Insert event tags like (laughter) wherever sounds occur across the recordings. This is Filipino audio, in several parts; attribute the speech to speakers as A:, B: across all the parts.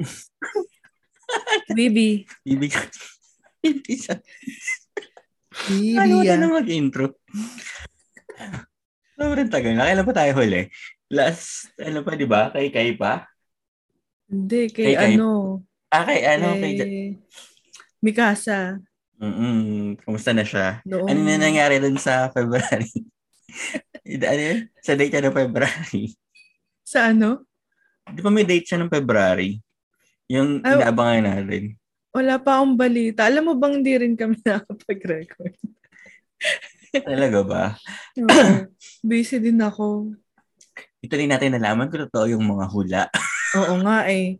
A: (laughs) Bibi.
B: Bibi. Hindi siya.
A: Bibi
B: Ano
A: yan.
B: na mag-intro? Sobrang tagal na. Kailan pa tayo huli? Last, ano pa, di ba? Kay Kay pa?
A: Hindi, kay,
B: Kay- kay-
A: ano.
B: Ah, kay ano?
A: kay
B: Kay...
A: Mikasa.
B: Mm-mm. Kamusta na siya?
A: Noong,
B: Ano na nangyari dun sa February? (laughs) ano yun? Sa date siya ng February.
A: Sa ano?
B: Di ba may date siya ng February? Yung
A: Ay,
B: inaabangan natin.
A: Wala pa akong balita. Alam mo bang di rin kami (laughs) nakapag-record?
B: Talaga ba? (clears throat)
A: Busy din ako.
B: Ito rin natin nalaman kung totoo yung mga hula. (laughs)
A: Oo nga eh.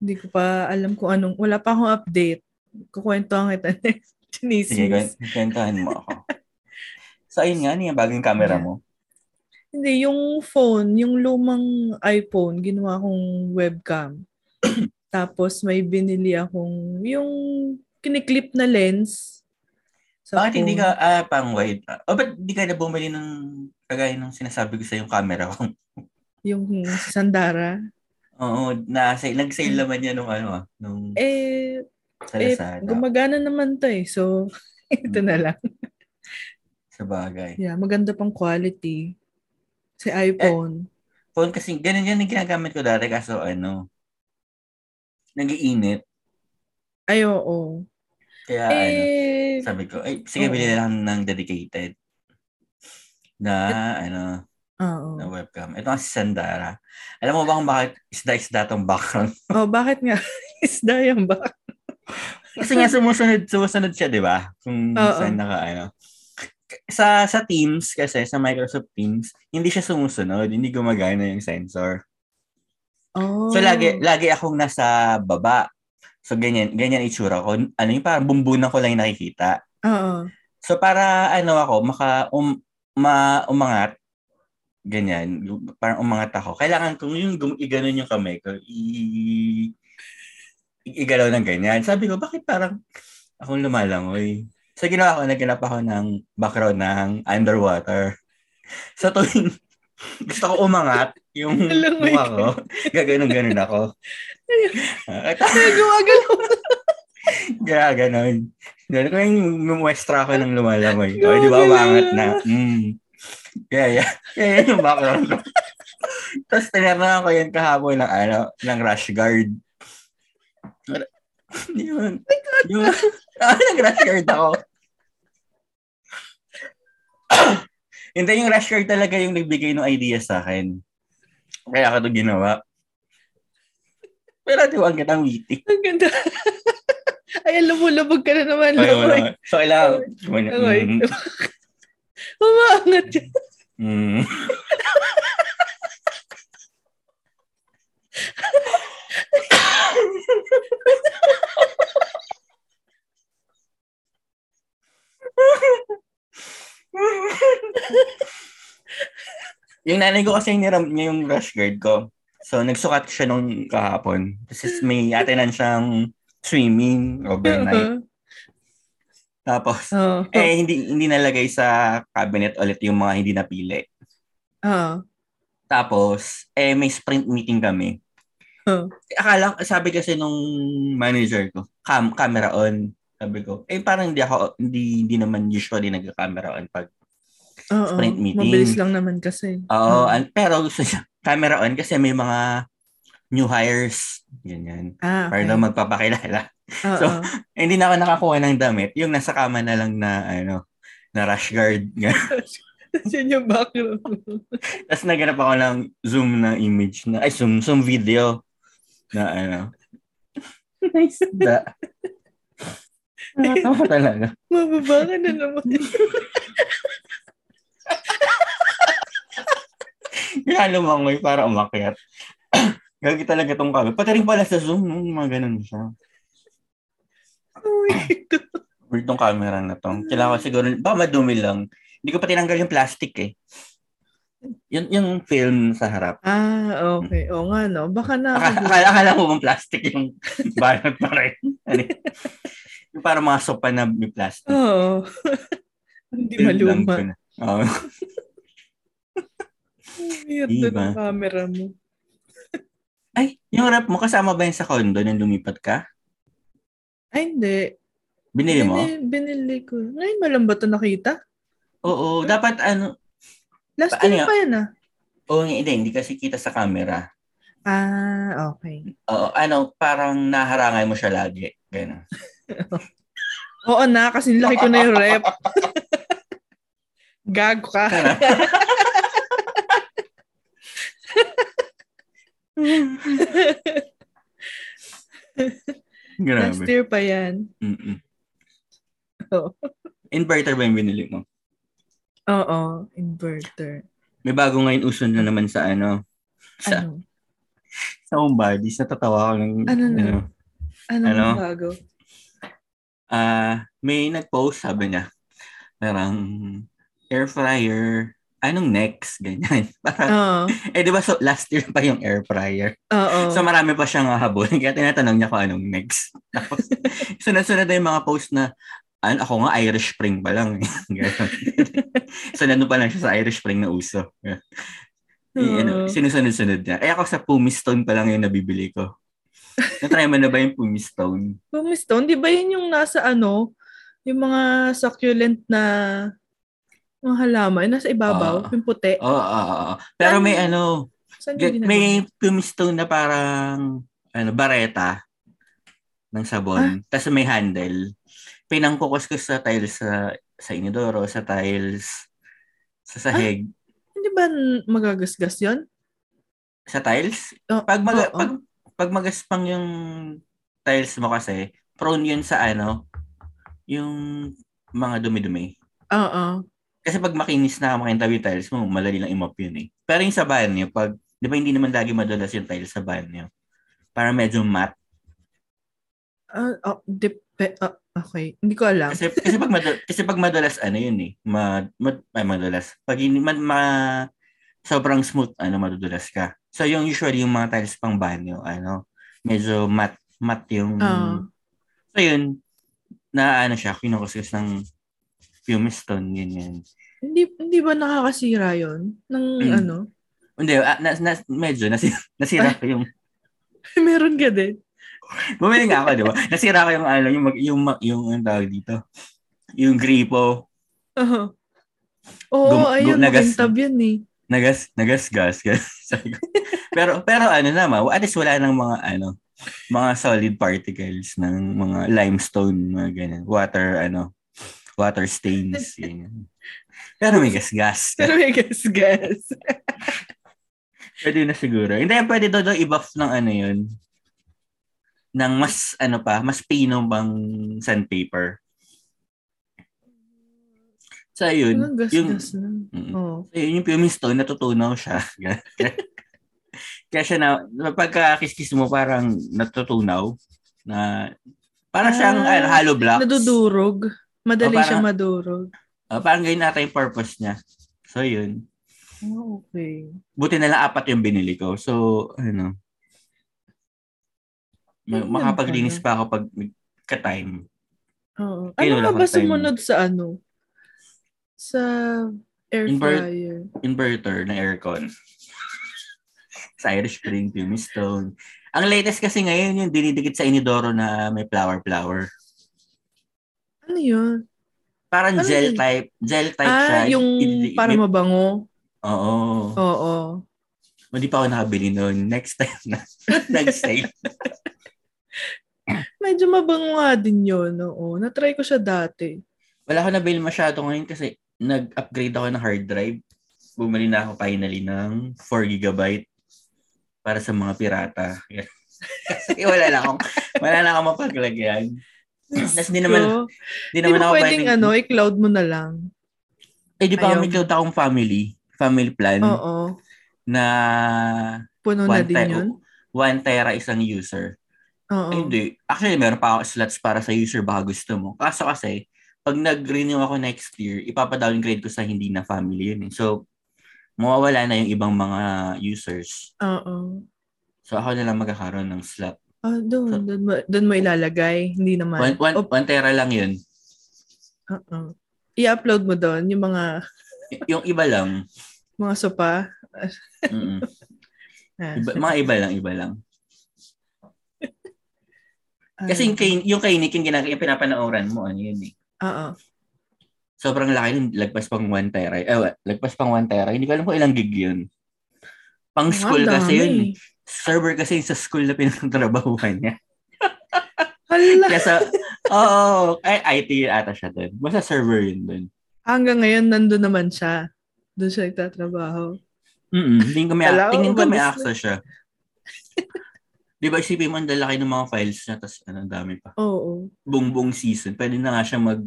A: Hindi ko pa alam kung anong, wala pa akong update. Kukwento ang kita (laughs) next.
B: Sige,
A: Chinismis.
B: kwen- kwentahan mo ako. So, ayun nga, ano yung bagong camera mo?
A: Hindi, yung phone, yung lumang iPhone, ginawa kong webcam. (clears throat) Tapos may binili akong, yung kiniklip na lens. Sa
B: Bakit hindi
A: phone.
B: ka, ah, pang wide? O, ba't di ka na bumili ng, kagaya ng sinasabi ko sa yung camera ko? (laughs)
A: Yung sa Sandara.
B: Oo, na, nag-sale naman yan nung ano, ah, nung
A: Eh,
B: sa
A: eh gumagana naman to eh. So, (laughs) ito na lang.
B: sa bagay.
A: Yeah, maganda pang quality. Si iPhone.
B: Phone kasi, ganun yan yung ginagamit ko dati kaso ano, nagiinit.
A: Ay, oo.
B: Kaya ano,
A: eh,
B: sabi ko, ay, sige,
A: oo.
B: bili na lang ng dedicated na, ano,
A: oo.
B: na webcam. Ito nga si Sandara. Alam mo ba kung bakit isda-isda tong background? (laughs)
A: Oh, bakit nga? (laughs) Isda yan ba?
B: Kasi nga sumusunod, sumusunod siya, di ba? Kung
A: Oo.
B: saan naka, ano. Sa, sa Teams, kasi sa Microsoft Teams, hindi siya sumusunod. Hindi gumagana yung sensor.
A: Oh.
B: So, lagi, lagi akong nasa baba. So, ganyan, ganyan itsura ko. Ano yung parang bumbunan ko lang yung nakikita.
A: Oo.
B: So, para, ano ako, maka, um, ma, umangat, ganyan, parang umangat ako. Kailangan kung yung gum- iganon yung kamay ko, i, igalaw ng ganyan. Sabi ko, bakit parang akong lumalangoy? So, ginawa ko, naghanap ako ng background ng underwater. (laughs) So, tuwing gusto ko umangat, yung (laughs) mukha ko, (laughs) gaganon-ganon ako.
A: Gumagalaw. (laughs)
B: Kaya ganon. Ganon ko yung mumuestra ako ng lumalangoy. O, di ba, umangat na. Mm. Kaya, yeah. Kaya yan yung background ko. Tapos tinarnan ko yan kahapon ng, ano, ng rash guard. Yun. Yung, ah, nag-rash guard ako. Hindi, yung rash guard talaga yung nagbigay ng idea sa akin. Kaya ako ito ginawa. Pero tiwag kitang witty.
A: Ang ganda. (laughs) Ay, lumulubog ka na naman.
B: Ay, wala. So, kailangan.
A: Langoy.
B: Mm, (laughs)
A: Umaangat yan.
B: mm. (laughs) yung nanay ko kasi niram niya yung rush guard ko. So, nagsukat siya nung kahapon. Kasi may atinan siyang swimming overnight. Tapos,
A: Oo.
B: eh, hindi hindi nalagay sa cabinet ulit yung mga hindi napili.
A: Oo.
B: Tapos, eh, may sprint meeting kami. Eh, Akala, sabi kasi nung manager ko, cam, camera on. Sabi ko, eh parang hindi ako, hindi, hindi naman usually nagka-camera on pag
A: Oo.
B: Sprint meeting.
A: Mabilis lang naman kasi.
B: Oo,
A: Hmm.
B: an- pero gusto niya camera on kasi may mga new hires. Ganyan.
A: Ah,
B: Para
A: okay.
B: daw magpapakilala.
A: Oo.
B: so- hindi na ako nakakuha ng damit. Yung nasa kama na lang na, ano, na rash guard.
A: Yan (laughs) yung background. (laughs)
B: Tapos naganap ako ng zoom na image na, ay, zoom, zoom video na, ano, (laughs)
A: nice.
B: da. Nakatawa (laughs) talaga.
A: Mababa ka na naman.
B: Kaya lumangoy para umakyat. (clears throat) Gagi talaga tong kami. Pati rin pala sa Zoom, no? mga ganun siya.
A: Oh my God.
B: Weird tong camera na to. Kailangan ko siguro, baka madumi lang. Hindi ko pa tinanggal yung plastic eh. Yung, yung film sa harap.
A: Ah, okay. O nga, no? Baka na.
B: Akala, akala, akala mo bang plastic yung (laughs) banat pa rin. Ano yun? yung parang mga sopa na may plastic.
A: Oo. (laughs) Hindi
B: Film lang
A: maluma.
B: Oo.
A: Weird
B: Diba?
A: na camera mo.
B: Ay, yung rep mo, kasama ba yun sa condo nung lumipat ka?
A: Ay, hindi.
B: Binili mo?
A: Binili, binili ko. Mo lang ba ito nakita?
B: Oo, dapat ano,
A: Last
B: Pa- ano
A: year
B: yun?
A: pa yan ah.
B: oo, hindi, hindi kasi kita sa camera.
A: Ah, okay.
B: Oo, ano, parang naharangay mo siya lagi. Ganun. (laughs) (laughs)
A: Oo na, kasi laki ko na yung rep. (laughs) Gag ka. (laughs) Last
B: Grabe.
A: year pa yan.
B: Mm-mm.
A: Oo.
B: Inverter ba yung binili mo?
A: Oo, inverter.
B: May bago ngayon uso na naman sa ano, sa,
A: Ano?
B: sa home bodies. Natatawa ko ng,
A: Ano na?
B: ano,
A: Ano,
B: Ano?
A: bago?
B: Ah, may nag-post, sabi niya, parang air fryer, anong next? (laughs) Ganyan. Parang,
A: Oo.
B: eh di ba so last year pa yung air fryer?
A: Oo.
B: So marami pa siyang habol. (laughs) Kaya tinatanong niya kung anong next. (laughs) Tapos, sunod-sunod na yung mga post na, ano, ako nga Irish Spring pa lang. So nandun pa lang siya sa Irish Spring na uso. I, ano, sinusunod-sunod niya. Eh ako sa Pumistone pa lang yung nabibili ko. Na-try mo na ba yung Pumistone?
A: Pumistone, di ba yun yung nasa ano, yung mga succulent na mga halaman, nasa ibabaw,
B: Oo.
A: yung puti.
B: Oo, oo, oo. Pero may ano, G- may Pumistone na parang ano, bareta ng sabon. Tapos may handle. Pinangkukos ko sa tiles sa sa inidoro, sa tiles sa sahig.
A: Hindi ba magagasgas yun?
B: Sa tiles?
A: Oh,
B: Pag, mag,
A: oo.
B: pag, pag magaspang yung tiles mo kasi, prone yun sa ano, yung mga dumi-dumi.
A: Oo.
B: Kasi pag makinis na makintabi yung tiles mo, malali lang imop yun eh. Pero yung sa banyo, pag, di ba hindi naman lagi madulas yung tiles sa banyo? Para medyo matte.
A: Ah, oh, dep- ah, okay. Hindi ko alam.
B: Kasi, kasi pag madulas, (laughs) kasi pag madulas, ano yun eh, ma, ma, ay, madulas. Pag ma, ma, sobrang smooth, ano, madudulas ka. So yung usually yung mga tiles pang banyo, ano, medyo matte, matte yung,
A: Ah.
B: so yun, na ano siya, kinukuskus ng Pumistone, ganyan.
A: Hindi hindi ba nakakasira yon ng
B: Mm.
A: ano?
B: Hindi, ah, na, na, medyo, nasira, (laughs) nasira ko yung, (laughs)
A: Meron ka din.
B: bumili nga ako, di ba? Nasira ko yung, ano, yung, mag- yung, yung, yung, yung tawag dito, yung gripo,
A: Oo. Oo,
B: Gum-
A: ayun,
B: nagas-
A: makintab yan eh.
B: Nagas, nagasgas. gas. (laughs) Ko. pero, pero ano naman, at least wala ng mga, ano, mga solid particles ng mga limestone, mga ganyan. Water, ano, water stains. (laughs) ganyan. Pero may gas-gas.
A: Pero may gas-gas. (laughs)
B: Pwede na siguro. Hindi, pwede daw i-buff ng ano yun. Ng mas, ano pa, mas pinong bang sandpaper. So, yun.
A: Ang
B: yung,
A: gas-gas lang.
B: Mm.
A: Oo.
B: Eh, yung Pumistone, natutunaw siya. (laughs) Kaya siya na, pagka-kiss-kiss mo, parang natutunaw. Na, parang siyang
A: Ah,
B: ano, hollow blocks.
A: Nadudurog. Madali
B: O, parang-
A: siya madurog.
B: Ah, parang ganyan nata yung purpose niya. So, yun.
A: Oh, okay.
B: Buti na lang apat yung binili ko. So, ano.
A: Ayun
B: Makapaglinis pa ako pag ka-time.
A: Oo. Ano ba
B: time.
A: sumunod sa ano? Sa air
B: Invert-
A: fryer.
B: Inverter na aircon. (laughs) sa Irish Spring, Pumistone. Ang latest kasi ngayon yung dinidikit sa inidoro na may flower-flower.
A: Ano yun?
B: Parang
A: Ano
B: gel
A: yun?
B: type. Gel type siya.
A: Ah, yung
B: Ididi-
A: para
B: may-
A: mabango.
B: Oo.
A: Oo.
B: Hindi pa ako nakabili noon. Next time na. (laughs) Nag-sale. (laughs)
A: Medyo mabango nga din yun. Oo. Na-try ko siya dati.
B: Wala ako nabili masyado ngayon kasi nag-upgrade ako ng hard drive. Bumili na ako finally ng 4 gigabyte para sa mga pirata. kasi (laughs) wala na akong, wala na akong mapaglagyan. Tapos di naman, di
A: Hindi
B: naman
A: mo
B: ako
A: pwedeng
B: pwedeng,
A: ano, i-cloud mo na lang.
B: eh di pa
A: ayaw.
B: may cloud akong family, family plan
A: Oo.
B: na
A: Puno na din
B: te-
A: yun.
B: one tera isang user.
A: Oo.
B: Eh, hindi. Actually, meron pa ako slots para sa user baka gusto mo. Kaso kasi, pag nag-renew ako next year, ipapadowngrade ko sa hindi na family yun. eh. So, mawawala na yung ibang mga users.
A: Oo.
B: So, ako na lang magkakaroon ng slot.
A: Ah, doon. Doon mo, doon mo ilalagay. Hindi naman.
B: One, one,
A: O,
B: one tera lang yun.
A: oo. I-upload mo doon yung mga
B: Y- yung iba lang. (laughs)
A: mga sopa. (laughs) Ah.
B: Iba, mga iba lang, iba lang. (laughs) Kasi yung kay, yung kay Nick, yung, ginag- yung pinapanooran mo, ano yun eh.
A: Oo.
B: Sobrang laki nun, lagpas pang 1 tera. Eh, lagpas pang 1 tera. Hindi ko alam kung ilang gig yun. Pang school
A: Ang
B: kasi yun. Server kasi sa school na pinagtrabahuhan niya.
A: Hala.
B: Kaya sa, oo, ay, IT ata siya dun. Basta server yun dun.
A: Hanggang ngayon, nandun naman siya. Doon siya nagtatrabaho.
B: Mm tingin ko may,
A: ko
B: tingin ko may access siya. Di ba isipin mo, ang lalaki ng mga files niya, tapos ano, ang dami pa.
A: Oo.
B: Buong season. Pwede na nga siya mag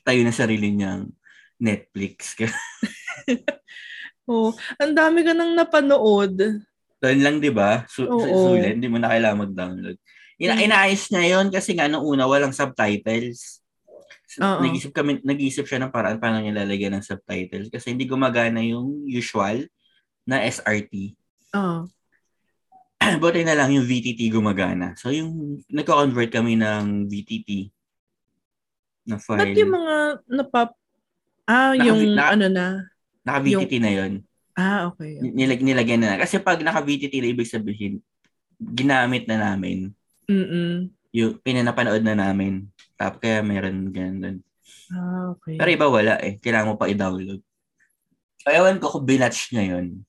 B: tayo na sarili niyang Netflix. (laughs)
A: Oo. Ang dami ka nang napanood.
B: doon lang, di ba? Su-
A: Oo.
B: su- sulit, hindi mo na kailangan mag-download. Ina-
A: Mm.
B: inaayos niya yun kasi nga nung una walang subtitles. So,
A: Oo.
B: nag-isip kami, nag-isip siya ng paraan paano niya lalagyan ng subtitles kasi hindi gumagana yung usual na SRT.
A: Oo.
B: Buti na lang yung VTT gumagana. So yung nagko-convert kami ng VTT na file.
A: Ba't yung mga napap... Ah,
B: Naka-
A: yung
B: naka-
A: ano na.
B: Naka-VTT na yun.
A: Ah, okay.
B: Nilag nilagyan na. Kasi pag naka-VTT na ibig sabihin, ginamit na namin.
A: Mm-mm.
B: Yung pinanapanood na namin. Tap kaya meron ganun doon.
A: Ah, okay.
B: Pero iba wala eh. Kailangan mo pa i-download. So, ewan ko kung binatch niya yun.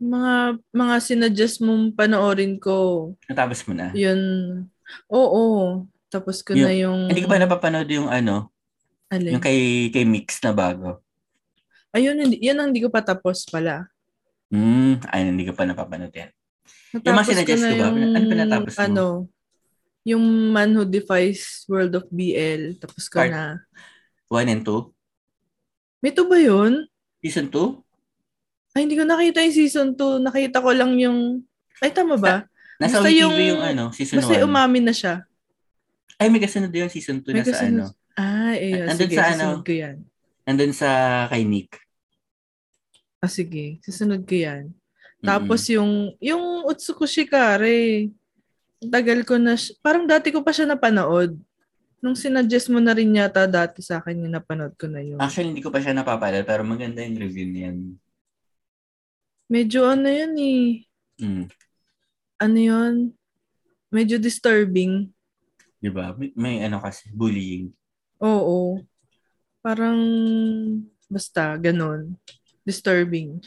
A: Mga mga sinuggest mong panoorin ko.
B: Natapos mo na.
A: Yun. Oo. Tapos ko na yung...
B: Hindi ko ba napapanood yung ano?
A: Alin?
B: Yung kay, kay Mix na bago.
A: Ayun, hindi, yun ang hindi ko pa tapos pala.
B: Hmm. Ay, hindi ko pa napapanood yan. Yung mga
A: Natapos ko
B: sinuggest
A: na
B: ko ba?
A: yung,
B: Ano pa natapos mo?
A: Ano, yung Man Who Defies World of BL. Tapos ko
B: Part-
A: na.
B: One and two?
A: May to ba yun?
B: Season two?
A: Ay, hindi ko nakita yung season 2. Nakita ko lang yung... Ay, tama ba?
B: Nasa
A: Basta yung-
B: yung, ano, season
A: Basta
B: 1.
A: umamin na siya.
B: Ay, may kasunod yung season 2
A: May
B: na sa ano.
A: Ah, ayun.
B: Nandun
A: Sige,
B: sa ano?
A: ko yan.
B: Nandun sa kay Nick.
A: Ah, sige. Susunod ko yan. Tapos yung, yung Utsukushi Kare, tagal ko na, parang dati ko pa siya napanood. Nung sinuggest mo na rin yata dati sa akin yung napanood ko na yun.
B: Actually, hindi ko pa siya napapalad, pero maganda yung review niyan.
A: Medyo ano yun eh.
B: Mm.
A: Ano yun? Medyo disturbing.
B: Di ba? May, may ano kasi, bullying.
A: Oo. Parang, basta, ganun. Disturbing.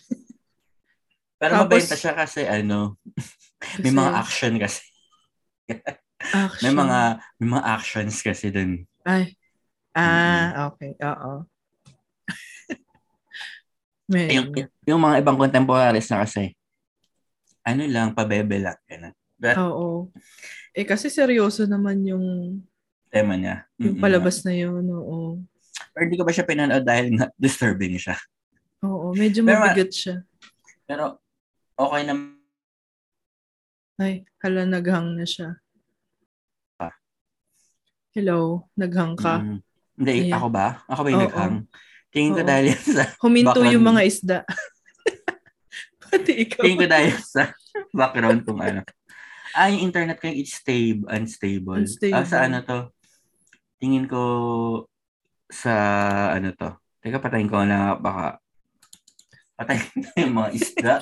A: (laughs)
B: Pero
A: Tapos-
B: mabenta siya kasi ano, (laughs) may
A: Kasi
B: mga action kasi. (laughs)
A: action.
B: May mga may mga actions kasi dun.
A: Ay. Ah, okay. Oo.
B: Yung,
A: Medyo.
B: yung mga ibang contemporaries na kasi, ano lang, pabebe lang. Ganun. But,
A: Oo. Eh, kasi seryoso naman yung,
B: tema niya.
A: yung
B: Mm-mm.
A: palabas na yun. Oo.
B: Pero hindi ko ba siya pinanood dahil nga (laughs) disturbing siya.
A: Oo, medyo mabigat siya.
B: Pero, okay na
A: Ay, hala, naghang na siya.
B: Ah.
A: Hello, naghang ka.
B: Mm. Hindi,
A: Ayan.
B: ako ba? Ako ba yung
A: Oo.
B: naghang? Tingin ko
A: Oo.
B: dahil yan sa,
A: Huminto
B: background
A: yung mga isda. (laughs) Pati ikaw.
B: tingin ko dahil sa background kung ano. Ah, yung internet ko yung it's stable, unstable.
A: Unstable.
B: Ah, sa ano to? Tingin ko sa ano to. Teka, patayin ko na baka patayin ko yung mga isda.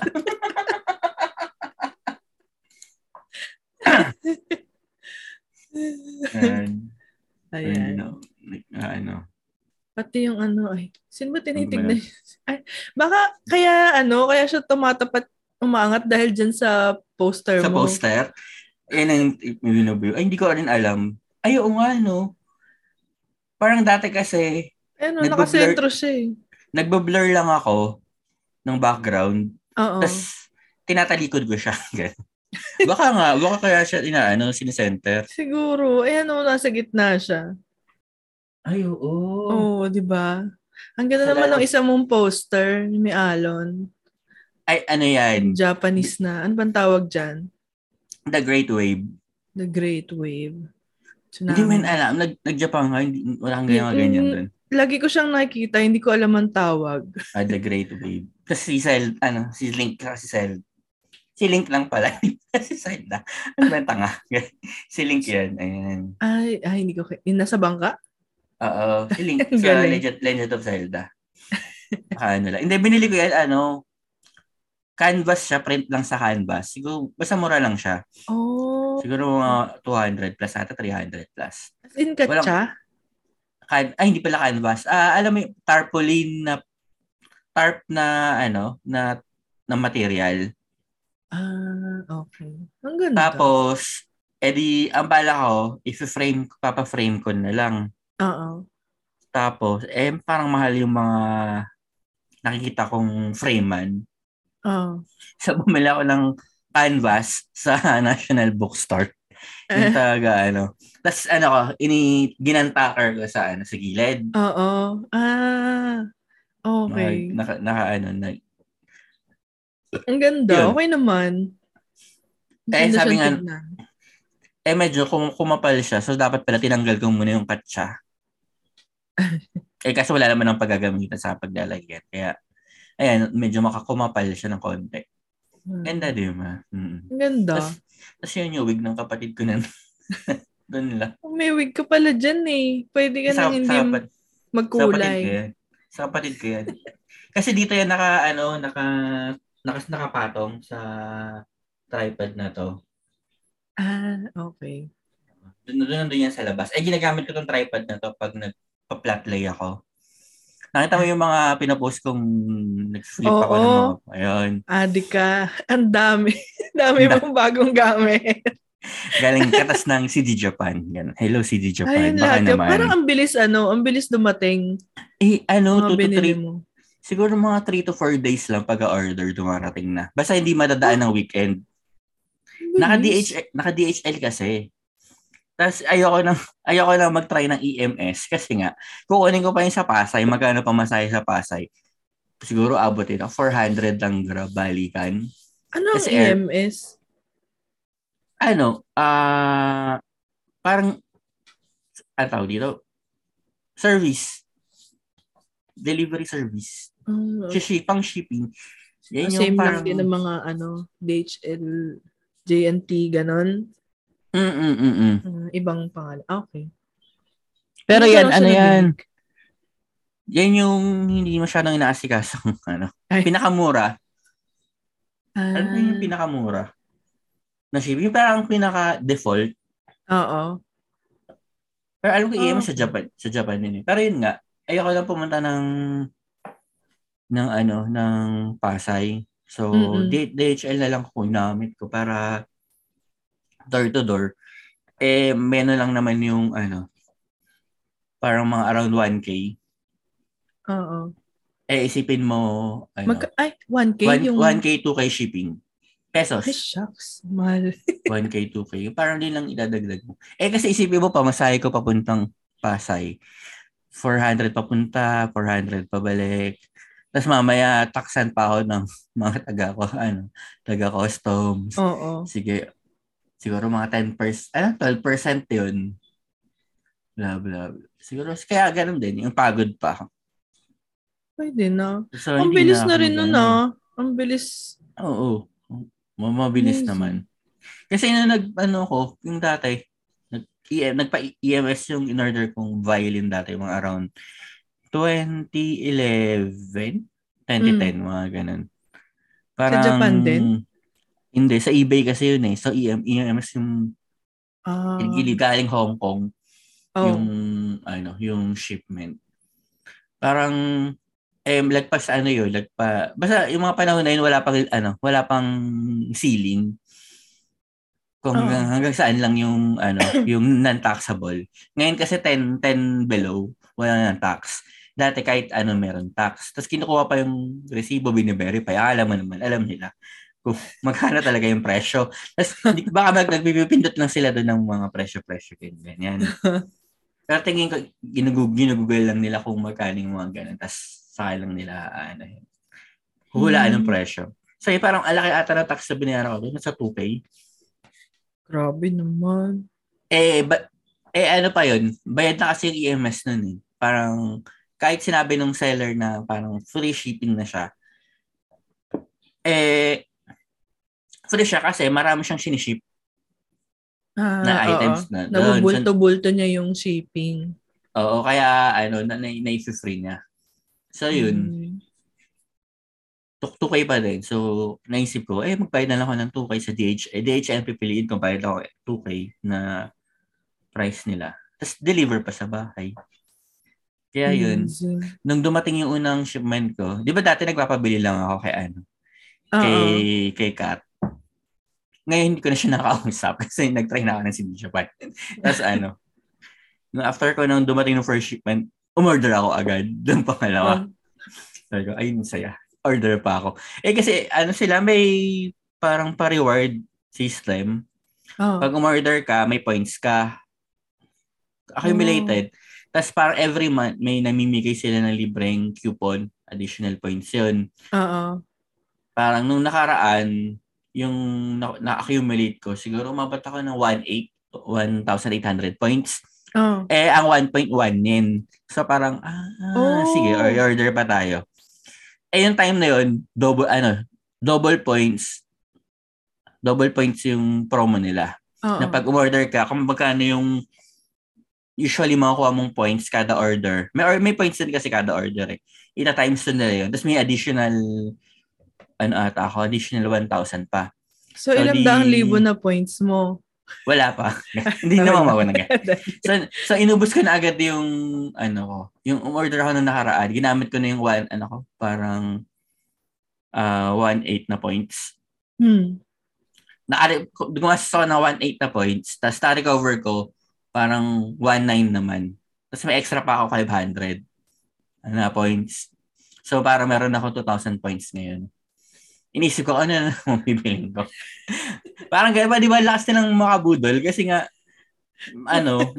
B: And, (laughs)
A: Ayan.
B: ano, like, ah, ano.
A: Pati yung ano, ay, sino ba tinitignan? (laughs) Ay, baka, kaya ano, kaya siya tumatapat, umaangat dahil dyan sa poster
B: Sa
A: mo.
B: poster, yan ang binubuyo. Ay, hindi ko rin alam. Ay, oo nga, no. Parang dati kasi,
A: Ano,
B: Nagbablur-
A: nakasentro siya eh.
B: nagbablur lang ako ng background.
A: Oo.
B: Tapos, tinatalikod ko siya. (laughs) Baka nga, baka kaya siya inaano, sinisenter.
A: Siguro, eh ano, nasa gitna siya.
B: Ay, oo.
A: Oo, di ba? Ang ganda
B: Sa
A: naman ng isa mong poster, ni may alon.
B: Ay, ano yan?
A: Japanese na. Ano bang tawag dyan?
B: The Great Wave.
A: The Great Wave. Tsunami.
B: Hindi man alam. Nag, nag-Japan nga, hindi, walang ganyan, ganyan doon.
A: Lagi ko siyang nakikita, hindi ko alam ang tawag.
B: Ah, The Great Wave. Kasi si Sel, ano, si Link, si Sel. Si Link lang pala. (laughs) si Sel na. Ano ba yung tanga? (laughs) si Link yan. Ayan.
A: Ay, ay, hindi ko, yung nasa bangka?
B: Oo. Si Link (laughs) sa. Legend, Legend of Zelda. Ano lang. Hindi, binili ko yan, ano, canvas siya, print lang sa canvas. Siguro, basta mura lang siya.
A: Oh.
B: Siguro mga 200 plus ata 300 plus.
A: As in katsa?
B: Can, ay, hindi pala canvas. Ah, alam mo yung tarpaulin na tarp na ano, na na material.
A: Ah, okay. Ang ganda.
B: Tapos, edi, ang bala ko, if-frame, papa-frame ko na lang.
A: Oo.
B: Tapos, eh, parang mahal yung mga nakikita kong frameman.
A: Oo. (laughs)
B: So, bumili ako ng canvas sa (laughs) National Bookstore. Yung
A: Eh.
B: talaga, ano. Tapos, ano ko, ini, ginantaker ko sa, ano, sa gilid.
A: Oo. Ah, okay.
B: Naka, naka, ano, na,
A: Ang ganda.
B: Yun.
A: Okay naman.
B: Eh, sabi nga-
A: tignan.
B: eh, medyo kum, kumapal siya. So, dapat pala tinanggal ko muna yung katsa. (laughs) eh, kasi wala naman ang paggagamitan sa paglalagyan. Kaya, ayan, medyo makakumapal siya ng konti.
A: Hmm.
B: Ganda, di ba? Mm.
A: Ganda.
B: Tas yun yung wig ng kapatid ko na (laughs) doon lang.
A: Oh, may wig ka pala dyan eh. Pwede ka
B: Sa,
A: nang hindi
B: sa, kapat- sa kapatid ko
A: magkulay.
B: yan. Sa kapatid ko yan. (laughs) Kasi dito yan naka, ano, naka, naka, nakapatong sa tripod na to.
A: Ah, okay.
B: Doon, doon, doon yan sa labas. Eh, ginagamit ko tong tripod na to pag nagpa-flat lay ako. Nakita mo yung mga pinapost kong nag-flip ako ng
A: Oo.
B: mga, ayun.
A: Adi ka. (laughs) Ang dami. (laughs) dami
B: Da-
A: mong bagong gamit. (laughs)
B: Galing katas ng CD Japan. Yan. Hello, CD Japan.
A: Ayun
B: Baka
A: lahat.
B: naman.
A: Parang ang bilis ano, ang bilis dumating.
B: eh, ano,
A: Mga
B: 2 to
A: binili
B: 3,
A: mo.
B: siguro mga 3 to 4 days lang pag-order dumarating na. Basta hindi madadaan ng weekend. Naka. DHL, naka DHL kasi. Tapos ayoko nang ayoko na mag-try ng EMS kasi nga kukunin ko pa yung sa Pasay, magkano pa masahe sa Pasay. Siguro abot ito 400 lang grab balikan.
A: Ano ang
B: Kasi air-
A: EMS?
B: Ano, ah parang ano tawag dito? Service. Delivery service.
A: Ah,
B: Shipping, pang shipping. Yan yung
A: same
B: parang
A: lang din ng mga ano, DHL, JNT, ganon.
B: Mm, mm, mm, mm.
A: Ah, ibang pangalan. Ah, okay.
B: Pero yan, ano yan?
A: narinig.
B: Yan yung hindi masyadong inaasikaso. (laughs) Ano?
A: Ay.
B: Pinakamura.
A: Ah,
B: Ano yung pinakamura? Na shipping? Yung parang pinaka-default.
A: Oo.
B: Pero alam ko
A: Ah,
B: EM sa. Japan. Sa Japan yun eh. Pero yun nga, ayoko lang pumunta ng ng ano, ng Pasay. So,
A: Mm-mm.
B: D- DHL na lang ko namit ko para door to door. Eh, meron lang naman yung ano, parang mga around 1K.
A: Oo.
B: Eh, isipin mo, ano,
A: Mag- ay, 1K
B: one-
A: yung...
B: 1K, 2K shipping. Pesos.
A: Ay, shucks. Mahal.
B: 1K, 2K. Yung Parang din lang idadagdag mo. Eh kasi isipin mo, pamasahe ko papuntang Pasay. 400 papunta, 400 pabalik. Tapos mamaya, taksan pa ako ng (laughs) mga taga ko, ano, taga customs.
A: Oo.
B: Sige, siguro mga 10%, ano, 12% yun. Blah, blah, blah. Siguro, kaya ganun din, yung pagod pa.
A: Pwede na.
B: So,
A: Ang bilis
B: ako
A: na rin nun ah. Ang bilis.
B: Oo. Mabilis
A: Amazing.
B: naman. Kasi nung nag, ano ko, yung dati, nag, EM, nagpa-EMS yung in-order kong violin dati, mga around 2011, 2010, mga ganun. Parang,
A: Japan din?
B: Hindi, sa eBay kasi yun eh. So, EM, EMS yung
A: Ah.
B: gilid galing Hong Kong,
A: oh.
B: yung, ano, yung shipment. Parang, eh, lagpas ano yun, lagpa, basta yung mga panahon na yun, wala pang, ano, wala pang ceiling. Kung
A: Oo.
B: hanggang, hanggang saan lang yung, ano, (coughs) yung non-taxable. Ngayon kasi 10, 10 below, wala nang tax. Dati kahit ano meron tax. Tapos kinukuha pa yung resibo, biniverify. Ah, alam mo naman, alam nila kung (laughs) magkano talaga yung presyo. Tapos hindi, baka mag, nagbibipindot lang sila doon ng mga presyo-presyo. Ganyan. Pero tingin ko, ginugug, ginugugol lang nila kung magkano yung mga ganun. Tapos saka lang nila, ano yun, huhulaan ng
A: Hmm.
B: presyo. So, yung parang alaki ata na tax na binayaran ko doon, nasa 2K.
A: Grabe naman.
B: Eh, ba, eh ano pa yun? Bayad na kasi yung EMS nun eh. Parang, kahit sinabi nung seller na parang free shipping na siya, eh, free siya kasi marami siyang siniship
A: Ah,
B: na
A: oo.
B: items na doon.
A: Nabubulto-bulto niya yung shipping.
B: oo, kaya ano, na, na, na free niya. So, yun.
A: Hmm.
B: tuk- 2K pa din. So, naisip ko, eh, magbayad na lang ako ng 2K sa DH. Eh, DHL pipiliin ko, bayad ako 2K na price nila. Tapos, deliver pa sa bahay. Kaya yun,
A: Amazing.
B: nung dumating yung unang shipment ko, di ba dati nagpapabili lang ako kay ano,
A: Oo.
B: kay, kay Kat. Ngayon, hindi ko na siya nakakausap (laughs) kasi nag-try na ako ng CD Japan. (laughs) Tapos ano, nung after ko nung dumating ng first shipment, umorder ako agad. (laughs) Doon pangalawa. Sabi ko, ayun, saya. Order pa ako. Eh kasi ano sila, may parang pa-reward system.
A: Oo.
B: Pag umorder ka, may points ka. Accumulated. Tapos parang every month, may namimigay sila ng libreng coupon. Additional points yun.
A: Oo.
B: Parang nung nakaraan, yung na- na-accumulate ko, siguro umabot ako ng 1,800 1,800 points.
A: Oo.
B: Eh, ang 1.1 nin. So parang, ah,
A: Oh.
B: sige, order pa tayo. Eh, yung time na yun, double, ano, double points, double points yung promo nila.
A: Oo.
B: Na pag umorder ka, kung magkano yung usually makukuha mong points kada order. May, or, may points din kasi kada order eh. Ita times to nila yun. Tapos may additional, ano ata ako, additional 1,000 pa.
A: So,
B: So,
A: ilang
B: di-
A: daang libo na points mo?
B: Wala pa. (laughs) Hindi naman ako nag So, so inubos ko na agad yung ano ko, yung umorder ako nung nakaraan. Ginamit ko na yung one ano ko, parang uh, 1.8 na points.
A: hmm.
B: Na gumastos ako na 1.8 na points. Tapos na-recover ko parang 1.9 naman. Tapos may extra pa ako 500 na points. So parang meron ako 2,000 points ngayon. Inisip ko, ano na (laughs) naman bibiling ko? parang ba, di ba lakas nilang makabudol? Kasi nga, ano,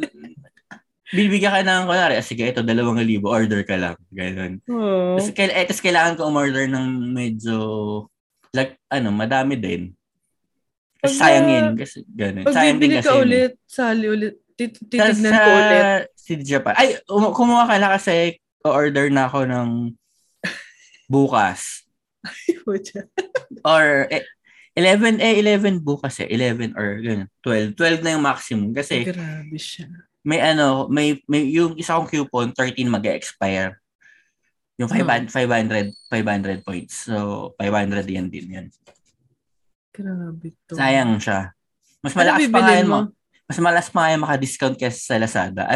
B: bibigyan ka ng, kunwari, ah, sige, ito, dalawang libo, order ka lang. Ganun.
A: Oo.
B: Tapos, kail- eh, tapos kailangan ko umorder ng medyo, like, ano, madami din. Kasi
A: Pag,
B: sayangin. Kasi, ganun.
A: Pag
B: Sayang din kasi
A: ka
B: yun
A: ulit, sali ulit, tit-
B: Sa-
A: titignan
B: sa
A: ko ulit.
B: City Japan. Ay, um- kumuha ka na kasi order na ako ng bukas. (laughs) Or eh, 11, eh 11 bukas eh. 11 or ganun, 12. 12 na yung maximum. Kasi
A: Grabe siya.
B: may ano, may, may yung isa kong coupon, 13 mag-expire. Yung 500, 500, 500 points. So, 500 yan din yan.
A: Grabe to.
B: Sayang siya. Mas
A: Ano
B: malakas pa nga
A: bibilin
B: yan
A: mo?
B: mo. Mas malakas pa nga maka-discount kaysa sa Lazada. (laughs)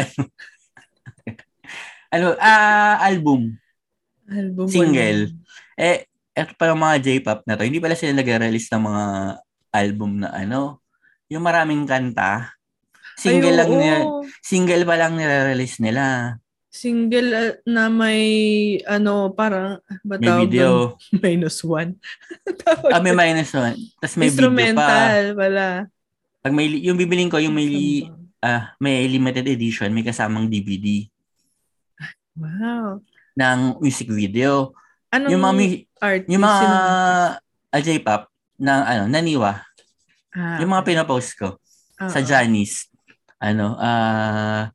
B: Ano? ano, ah, album.
A: Album
B: Single.
A: ano?
B: Eh, eto pa yung mga J-pop na to. Hindi pala sila nag-release ng mga album na ano, yung maraming kanta. Single
A: Ay,
B: lang nila, single pa lang nire-release nila.
A: Single uh, na may, ano, parang, ba
B: May video.
A: doon? (laughs) Minus one. (laughs)
B: Ah, may minus one. Tapos may video pa.
A: Instrumental pala.
B: Pag may, yung bibiling ko, yung may, ah, may limited edition, may kasamang DVD
A: Wow.
B: ng music video.
A: Anong
B: yung mga, mu-
A: artist?
B: yung mga ah, J-pop na ano, naniwa.
A: Ah,
B: yung mga
A: okay.
B: pinapost ko.
A: Ah,
B: sa. Janice, ano, ah,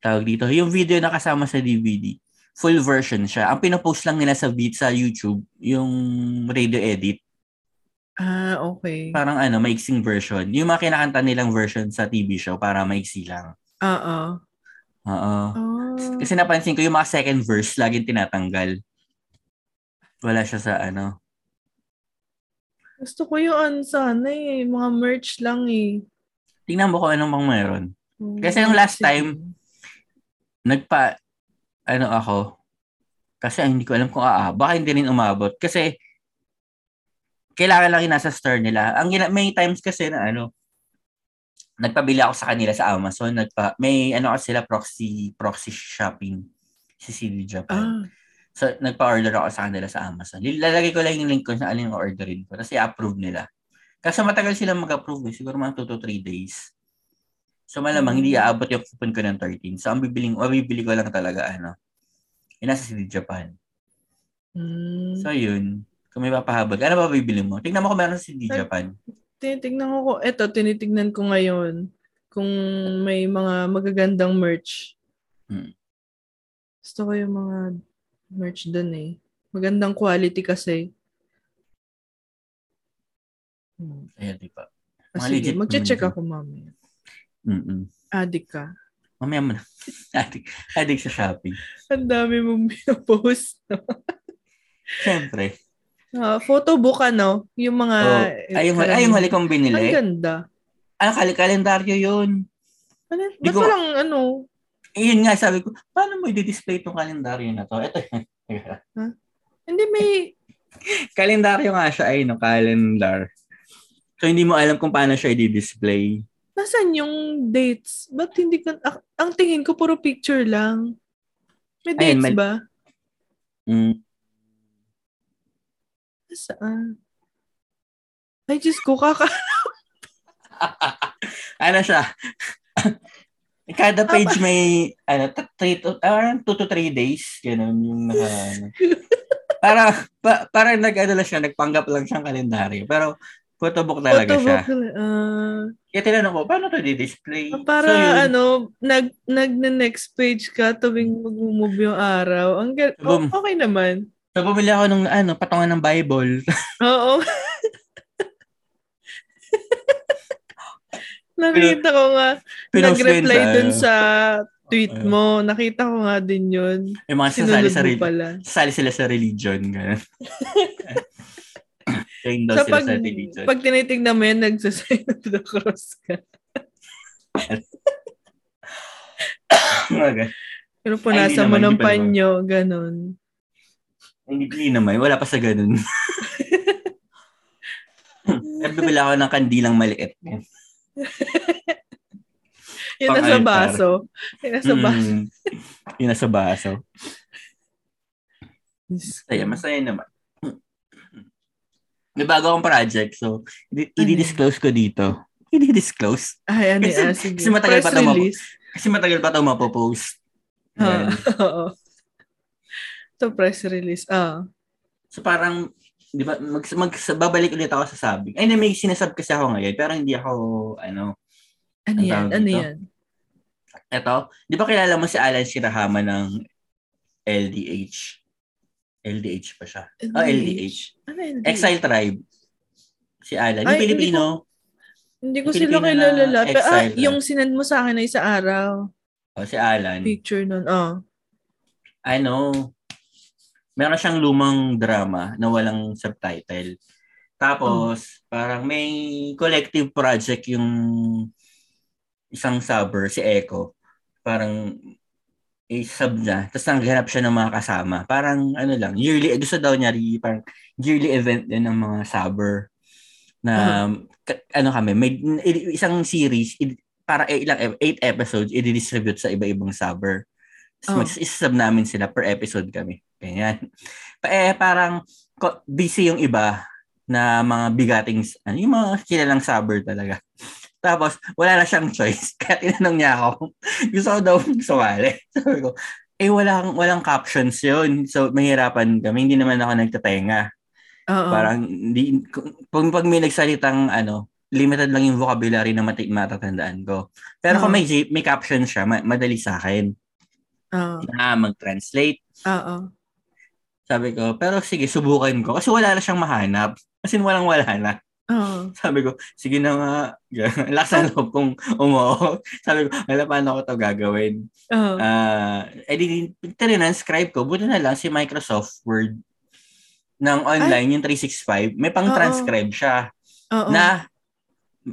B: tawag dito, yung video na kasama sa DVD, full version siya. Ang pinopost lang nila sa beat sa YouTube, yung radio edit,
A: Ah, okay.
B: parang ano, maiksing version. Yung mga kinakanta nilang version sa TV show, para maiksi lang.
A: Oo.
B: Oo.
A: Oh.
B: Kasi napansin ko yung mga second verse, laging tinatanggal. Wala siya sa ano.
A: Gusto ko yung ano sana eh. Mga merch lang eh.
B: Tingnan mo kung anong mga meron.
A: Oh,
B: Kasi yung last time, nagpa, ano ako, kasi hindi ko alam kung aa, baka hindi rin umabot. Kasi, kailangan lang yung nasa store nila. Ang may times kasi na ano, nagpabili ako sa kanila sa Amazon, nagpa, may ano kasi sila proxy, proxy shopping si CD Japan.
A: Ah,
B: So, nagpa-order ako sa kanila sa Amazon. Lalagay ko lang yung link ko sa alin yung orderin ko. Tapos i-approve nila. Kasi matagal silang mag-approve eh. Siguro mga 2 to 3 days. So malamang hindi
A: Mm.
B: aabot yung coupon ko ng 13. So ang bibiling, o bibili ko lang talaga ano. Yung nasa CD Japan.
A: mm.
B: So yun. Kung may papahabag, ano ba bibili mo? Tingnan mo kung meron sa CD
A: Ay.
B: Japan.
A: tinitignan ko, ko- eto, tinitignan ko ngayon kung may mga magagandang merch.
B: Hmm.
A: Gusto ko yung mga merch dun eh. Magandang quality kasi. Hmm.
B: Kaya di ba?
A: Ah, sige, magche-check ako mamaya.
B: Mm-mm.
A: Adik ka.
B: Mamaya mo na. (laughs) adik, adik sa shopping.
A: Ang dami mong pinapost.
B: Siyempre.
A: Uh, photo book ano? Yung mga...
B: Oh, ay, yung, ay, yung hali kong binili.
A: Ang ganda.
B: Ano, kal- kalendaryo yun.
A: Ano, ba't ko, walang ano?
B: Eh, yun nga, sabi ko, paano mo i-display itong kalendaryo na to? Ito.
A: huh? Hindi, may... (laughs)
B: kalendaryo nga siya, ay, no, calendar. So, hindi mo alam kung paano siya i-display.
A: Nasaan yung dates? Ba't hindi ka... Ang tingin ko, puro picture lang. May dates Ayun, mal- ba?
B: Mm.
A: Saan? Ay, Diyos ko, kaka... (laughs)
B: ano siya? Kada page may, ano, 3 to, uh, 2 to 3 days. Ganun yung naka, ano. (laughs) para, pa, para nag-ano lang siya, nagpanggap lang siyang kalendaryo. Pero, Photobook talaga Photobook, siya. Uh, Kaya tinanong ko, paano to di-display?
A: Ah, para so, ano, nag, nag next page ka tuwing mag-move yung araw. Ang oh, okay naman.
B: So, bumili ako ng ano, patungan ng Bible.
A: Oo. (laughs) Nakita ko nga, nag-reply dun sa tweet mo. Nakita ko nga din yun.
B: Yung mga sasali sa, pala. sasali sila sa religion. Train (laughs) daw so, sila pag, sa religion.
A: Pag tinitignan mo yan, nagsasign of the cross ka. (laughs) okay. Pero punasan mo ng panyo, ganun.
B: Hindi, hindi naman. Wala pa sa ganun. (laughs) Nagbibila ako ng kandilang maliit. (laughs)
A: Yun nasa baso. Yun nasa
B: mm,
A: baso.
B: Yun nasa baso. Masaya, masaya naman. May bago akong project, so i-disclose ko dito. I-disclose.
A: Ay, ano kasi,
B: sige. Kasi matagal Press pa ito mapo- kasi matagal pa ito mapopost. (laughs)
A: Oo. Ito press release. Ah.
B: So parang, di ba, mag, mag, babalik ulit ako sa sabi. Ay, may sinasab kasi ako ngayon, pero hindi ako, ano,
A: ano yan? Ano dito? yan?
B: Ito, di ba kilala mo si Alan Shirahama ng LDH? LDH pa siya. LDH? Oh, LDH.
A: Ano LDH?
B: Exile Tribe. Si Alan. Yung Ay, Pilipino.
A: Hindi ko, hindi ko sila kilala. Pero, ah, yung sinend mo sa akin na isa araw.
B: Oh, si Alan.
A: Picture nun. Oh.
B: Ano, meron siyang lumang drama na walang subtitle. Tapos, oh. parang may collective project yung isang subber, si Echo. Parang i-sub niya, tapos nanghanap siya ng mga kasama. Parang ano lang, yearly, gusto daw niya, parang yearly event din ng mga subber na uh-huh. ka, ano kami, may isang series, para ilang, eight episodes, i-distribute sa iba-ibang subber. Tapos oh. mag-sub namin sila per episode kami. Ganyan. Pa, eh, parang busy yung iba na mga bigating, ano, yung mga kilalang subber talaga. (laughs) Tapos, wala na siyang choice. (laughs) Kaya tinanong niya ako, (laughs) gusto ko daw sumali. Sabi ko, eh, walang, walang captions yun. So, mahirapan kami. Hindi naman ako nagtatenga. Oo. Parang, di, kung pag may nagsalitang, ano, limited lang yung vocabulary na mat- matatandaan ko. Pero Oo. kung may, may caption siya, ma- madali sa akin.
A: Oo.
B: Na mag-translate.
A: Oo.
B: Sabi ko, pero sige, subukan ko. Kasi wala na siyang mahanap. Kasi walang wala na.
A: Oh. (laughs)
B: Sabi ko, sige na nga. Lakas ng loob kong umuo. Sabi ko, wala paano ko to gagawin.
A: Oh.
B: Uh, edi, tinanscribe ko. Buti na lang si Microsoft Word ng online, Ay. yung 365, may pang-transcribe siya
A: Oo.
B: na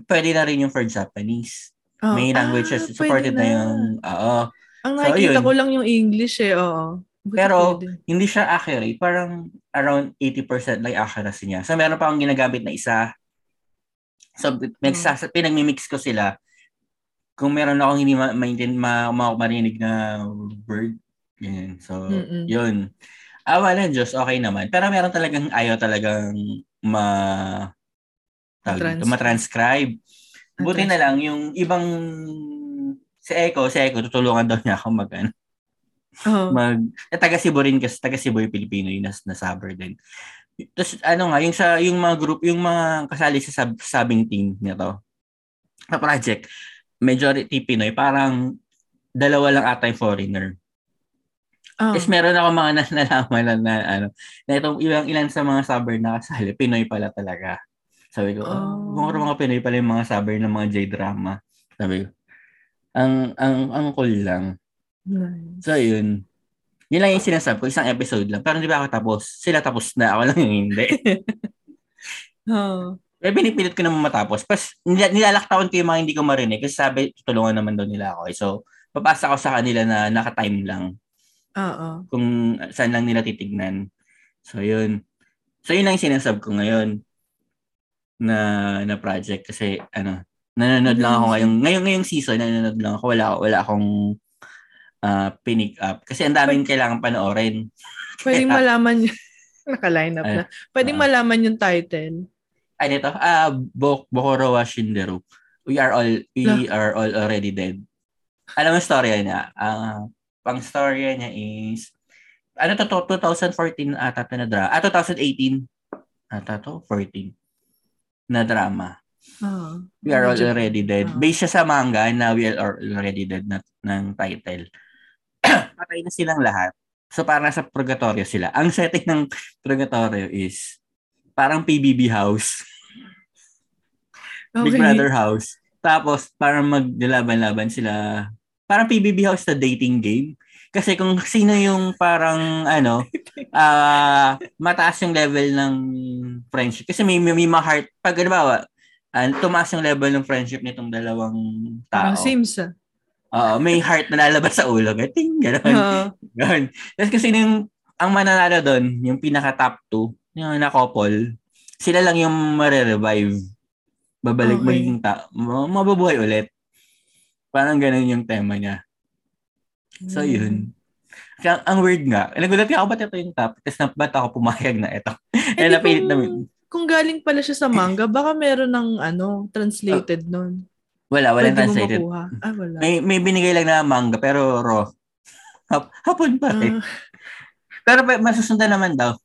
B: pwede na rin yung for Japanese. Oo. May languages ah, supported na. na yung, oo.
A: Ang nakikita so, ko lang yung English eh, oo.
B: Pero hindi siya accurate. Parang around 80% lang accuracy niya. So meron pa akong ginagamit na isa So, nagsas- hmm. pinagmimix ko sila. Kung meron akong hindi ma- ma- ma- marinig na word, ganyan. So, Mm-mm. yun. Awa ng Diyos, okay naman. Pero meron talagang ayaw talagang ma tawag dito, ma-transcribe. Buti na lang, yung ibang si Echo, si Echo, tutulungan daw niya ako mag ano,
A: Oh.
B: Mag, eh, taga Cebu rin kasi, taga Cebu yung Pilipino yung nas, na saber din. Tapos ano nga, yung sa yung mga group, yung mga kasali sa sub, subbing team nito, sa project, majority Pinoy, parang dalawa lang ata yung foreigner. Oh. Tapos meron ako mga nalalaman na, na ano, na itong ilang ilan sa mga subber na kasali, Pinoy pala talaga. Sabi ko, oh. oh mga Pinoy pala yung mga subber ng mga J-drama. Sabi ko, ang, ang, ang cool lang.
A: Nice.
B: So, yun. Yun lang yung sinasabi ko, isang episode lang. Pero hindi ba ako tapos? Sila tapos na, ako lang yung hindi. (laughs)
A: Oo.
B: Kaya pinipilit ko naman matapos. Pas nil- nilalaktawan ko yung mga hindi ko marinig kasi sabi, tutulungan naman daw nila ako. So, papasa ko sa kanila na naka-time lang
A: Oo.
B: kung saan lang nila titignan. So, yun. So, yun lang yung sinasab ko ngayon na na project kasi ano, nanonood lang ako ngayong ngayong ngayong season nanonood lang ako wala wala akong uh, pinick up kasi ang daming kailangan panoorin.
A: Pwedeng (laughs) malaman yun. (laughs) Naka-line up na. Pwedeng
B: Ah.
A: malaman yung title.
B: Ay nito, ah Bok Bokoro wa Shinderu. We are all we are all already dead. Alam mo storya niya? Ah, pang storya niya is ano to, to 2014 ata to na drama. Ah, 2018 ata to 14 na drama.
A: Ah.
B: We are all already dead.
A: Ah.
B: Based siya sa manga na We are already dead na, ng title. (clears throat) Patay na silang lahat. So parang sa purgatorio sila. Ang setting ng purgatorio is parang PBB house. Big
A: Okay.
B: Brother house. Tapos parang maglaban-laban sila. Parang PBB house na dating game. Kasi kung sino yung parang ano, (laughs) ah mataas yung level ng friendship. Kasi may, may, may mga heart. Pag halimbawa, ah, tumaas yung level ng friendship nitong dalawang tao.
A: Parang Sims ah.
B: Oo, may heart na lalabas sa ulo. Gating, gano'n.
A: Ah.
B: Ganun. Tapos kasi yung, ang mananalo doon, yung pinaka top 2, yung na couple, sila lang yung mare-revive. Babalik
A: Okay.
B: maging ta- ma- mabubuhay ulit. Parang ganun yung tema niya. So,
A: Hmm.
B: yun. Kaya, ang weird nga. Nagulat nga ako, ba't ito yung top? Tapos na, ba't ako pumayag na ito?
A: Eh, (laughs)
B: napilit
A: kung,
B: namin.
A: kung galing pala siya sa manga, baka meron ng ano, translated nun.
B: Wala,
A: mo
B: translated.
A: Ah, wala.
B: May, may binigay lang na manga, pero raw. (laughs) Hap, hapon pa rin.
A: Ah,
B: Pero masusundan naman daw.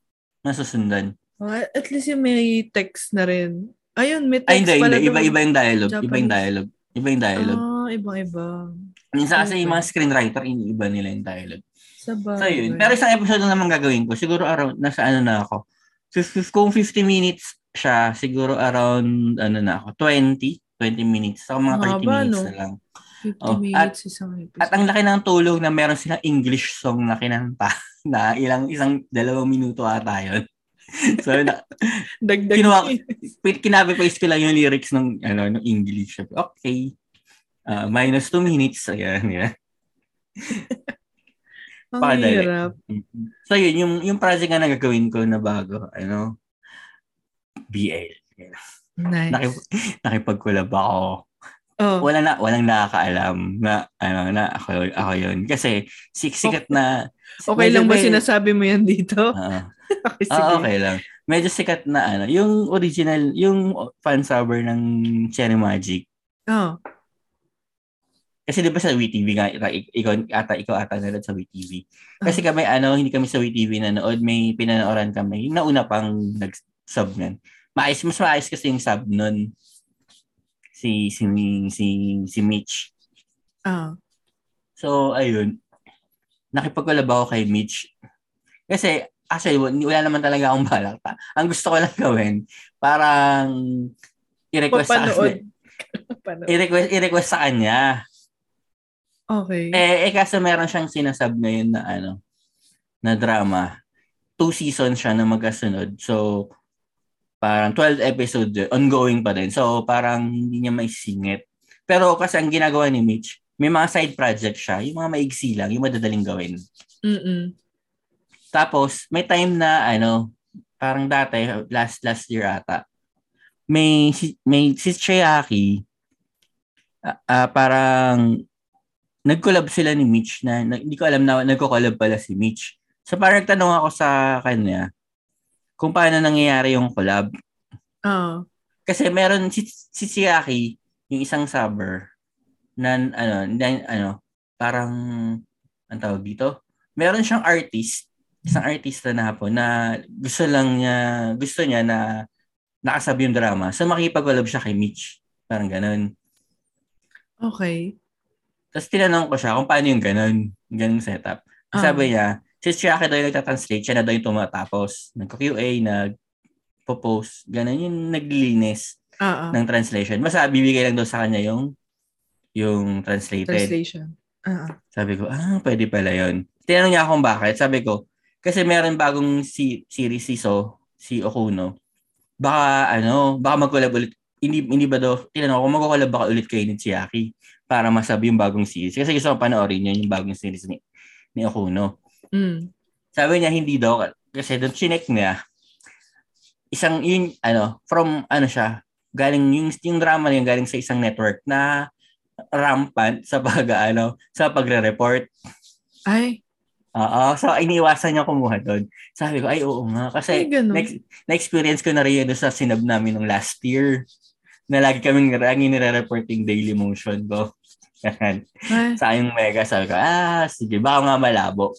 B: Masusundan.
A: oh, at least yung may text na rin. Ayun, may
B: Ay,
A: text
B: hindi,
A: pala
B: hindi. Iba, iba yung dialogue. Iba yung dialogue. Iba yung dialogue.
A: Ah, ibang-iba.
B: Minsan kasi yung mga screenwriter, iniiba nila yung dialogue.
A: Sa bagay.
B: So, yun. Pero isang episode naman gagawin ko. Siguro around, nasa ano na ako. Kung 50 minutes siya, siguro around, ano na ako, 20. 20 minutes. So, mga 30
A: Haba,
B: minutes
A: no?
B: na lang.
A: 50
B: Oh,
A: minutes isang episode.
B: At ang laki ng tulong na meron silang English song na kinanta (laughs) na ilang isang dalawang minuto ata yun. (laughs) so, na, (laughs)
A: Dagdag.
B: kinuha, kinabi-paste ko lang yung lyrics ng ano ng English. Okay. Ah, minus 2 minutes. Ayan, yan.
A: Ang
B: Pakadali.
A: hirap.
B: So yun, yung, yung project nga na gagawin ko na bago, ano, BL.
A: Nice.
B: Nakip, nakipagkulab ako.
A: oh,
B: Wala na, walang nakakaalam na, ano, na ako, ako yun. Kasi, siksikat na, (laughs)
A: okay lang ba
B: may-
A: sinasabi mo yan dito?
B: Oo. (laughs)
A: okay, sige.
B: Ah, okay lang. Medyo sikat na ano, yung original, yung fan subber ng Cherry Magic.
A: Oh,
B: Kasi 'di ba sa WeTV nga ik- ikaw ata ikaw ata nanood sa WeTV. Kasi kami ano, hindi kami sa WeTV nanood, may pinanooran kami. Yung nauna pang nag-sub nun. Maayos, mas maayos kasi yung sub nun. Si si si si Mitch.
A: ah.
B: So ayun. Nakipagkulab ako kay Mitch. Kasi actually wala wala naman talaga akong balak. Ta. Ang gusto ko lang gawin, parang i-request sa
A: Papanood. (laughs) Panood.
B: i-request, i-request sa kanya.
A: Okay.
B: Eh, eh kaso meron siyang sinasab ngayon na ano, na drama. Two seasons siya na magkasunod. So, parang 12 episodes, yun. ongoing pa din. So, parang hindi niya maisingit. Pero kasi ang ginagawa ni Mitch, may mga side project siya, yung mga maigsi lang, yung madadaling gawin.
A: Mm-mm.
B: Tapos, may time na, ano, parang dati, last last year ata, may, may si Chiaki, ah, ah, parang, nag-collab sila ni Mitch na, na hindi ko alam na nagko-collab pala si Mitch. So parang nagtanong ako sa kanya kung paano nangyayari yung collab.
A: Ah.
B: Kasi meron si, si Chiaki, yung isang subber, na ano, na, ano, parang, ang tawag dito, meron siyang artist, isang artista na hapon na gusto lang niya, gusto niya na nakasabi yung drama. So makipag-collab siya kay Mitch. Parang ganun.
A: Okay.
B: Tapos tinanong ko siya kung paano yung ganun, ganung setup.
A: Ah.
B: Sabi niya, si Chiaki daw yung nagtatranslate, siya na daw yung tumatapos. Nagko-QA, nag-propose, ganun yung naglilinis
A: Ah, ah.
B: ng translation. Basta bibigay lang daw sa kanya yung yung translated.
A: Translation. Ah.
B: Sabi ko, ah, pwede pala yun. tinanong niya akong bakit. Sabi ko, kasi meron bagong si, series si So, si Okuno. Baka, ano, baka mag-collab ulit. Hindi, hindi ba daw, tinanong ko, mag-collab baka ulit kayo ni Chiaki para masabi yung bagong series. Kasi gusto ko panoorin niya yung bagong series ni, ni Okuno.
A: Mm.
B: Sabi niya, hindi daw. Kasi doon chinek niya, isang, yun, ano, from, ano siya, galing, yung, yung drama niya galing sa isang network na rampant sa pag, (laughs) ano, sa pagre-report.
A: Ay.
B: Oo. So, iniiwasan niya kumuha doon. Sabi ko, ay, oo nga. Kasi,
A: Ay,
B: next, na-experience ko na rin yun sa sinab namin nung last year. Na lagi kaming, lagi nire-reporting daily motion ko. (laughs) Sa yung mega, sabi ko, ah, sige, baka nga malabo.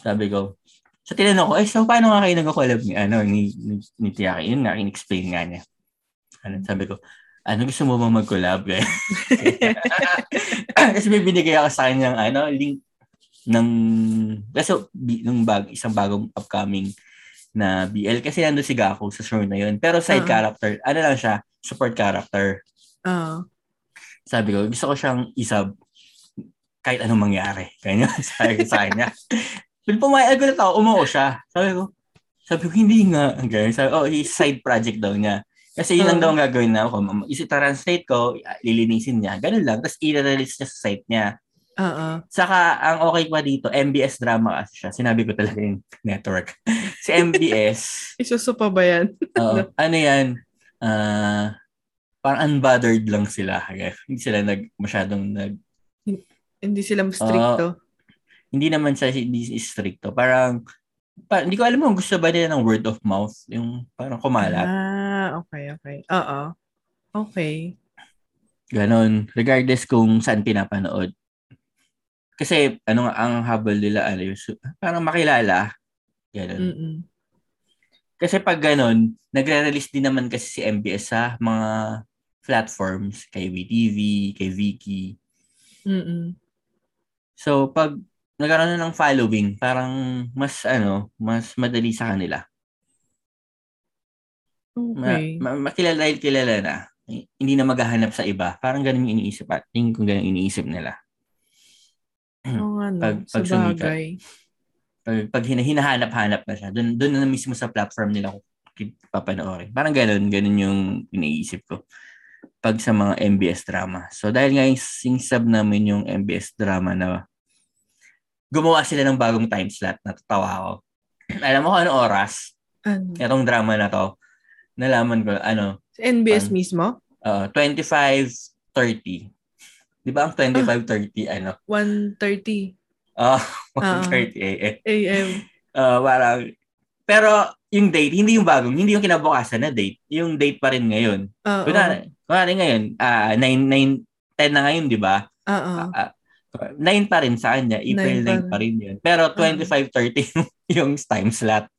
B: Sabi ko. So, tinanong ko, eh, so, paano nga kayo nag-collab ni, ano, ni, ni, ni Tiaki? Yun nga, in-explain nga niya. Ano, sabi ko, ano gusto mo bang mag-collab? (laughs) Kasi may binigay ako sa kanyang, ano, link ng, kasi bi- nung bag, isang bagong upcoming na BL kasi nandun si Gaku sa show na yun. Pero side
A: Ah.
B: character, ano lang siya, support character.
A: Ah.
B: Sabi ko, gusto ko siyang isab kahit anong mangyari. Kanya, (laughs) sabi ko sa kanya. Pero pumayag na tao, umuo siya. Sabi ko, sabi ko, hindi nga. Ganyan. Sabi, oh, side project daw niya. Kasi yun lang
A: Hmm.
B: daw ang gagawin na ako. Isi-translate ko, lilinisin niya. Ganun lang. Tapos i-release niya sa site niya.
A: Oo.
B: Saka, ang okay pa dito, MBS drama kasi siya. Sinabi ko talaga yung (laughs) network. si MBS, (laughs)
A: Isuso pa ba yan?
B: Oo. (laughs) ano yan, ah, parang unbothered lang sila. Hindi sila nag, masyadong nag,
A: Hindi sila stricto.
B: Hindi naman siya hindi stricto. Parang, pa, hindi ko alam kung gusto ba nila ng word of mouth. Yung parang kumalat.
A: ah, okay, okay. Oo. Okay.
B: Ganon. Regardless kung saan pinapanood. Kasi, ano nga, ang habol nila, ano, parang makilala. Ganon.
A: Mm-mm.
B: Kasi pag ganon, nagre-release din naman kasi si MBS sa mga platforms, kay WeTV, kay Viki.
A: Mm-mm.
B: So, pag nagkaroon na ng following, parang mas, ano, mas madali sa kanila. Ma,
A: Okay.
B: ma, makilala dahil kilala na. Hindi na maghahanap sa iba. Parang ganun yung iniisip at tingin ko ganun iniisip nila.
A: Oo nga, no.
B: Pag-
A: sa
B: pag
A: bagay.
B: Pag, pag hina- hinahanap-hanap na siya, dun, dun na mismo sa platform nila ko papanoorin. Parang ganun, ganun yung iniisip ko pag sa mga MBS drama. So dahil nga yung, yung sub namin yung MBS drama na gumawa sila ng bagong time slot, natatawa ako. (clears throat) Alam mo kung ano oras?
A: Ano?
B: Itong drama na to, nalaman ko, ano,
A: Sa NBS
B: Pan-
A: mismo?
B: uh, 25.30. Di ba ang 25.30, ano?
A: 1.30
B: Ah, (laughs)
A: Ah.
B: 1.30 a.m.
A: a.m.
B: Ah, parang, pero yung date, hindi yung bagong, hindi yung kinabukasan na date. Yung date pa rin ngayon.
A: Oo.
B: Kunwari, kunwari ngayon, ah 9, 9, 10 na ngayon, di ba?
A: Oo.
B: Ah, 9 pa rin sa kanya, April 9
A: Nine
B: pa
A: pa
B: rin yun. Pero 25.30 (laughs) yung time slot.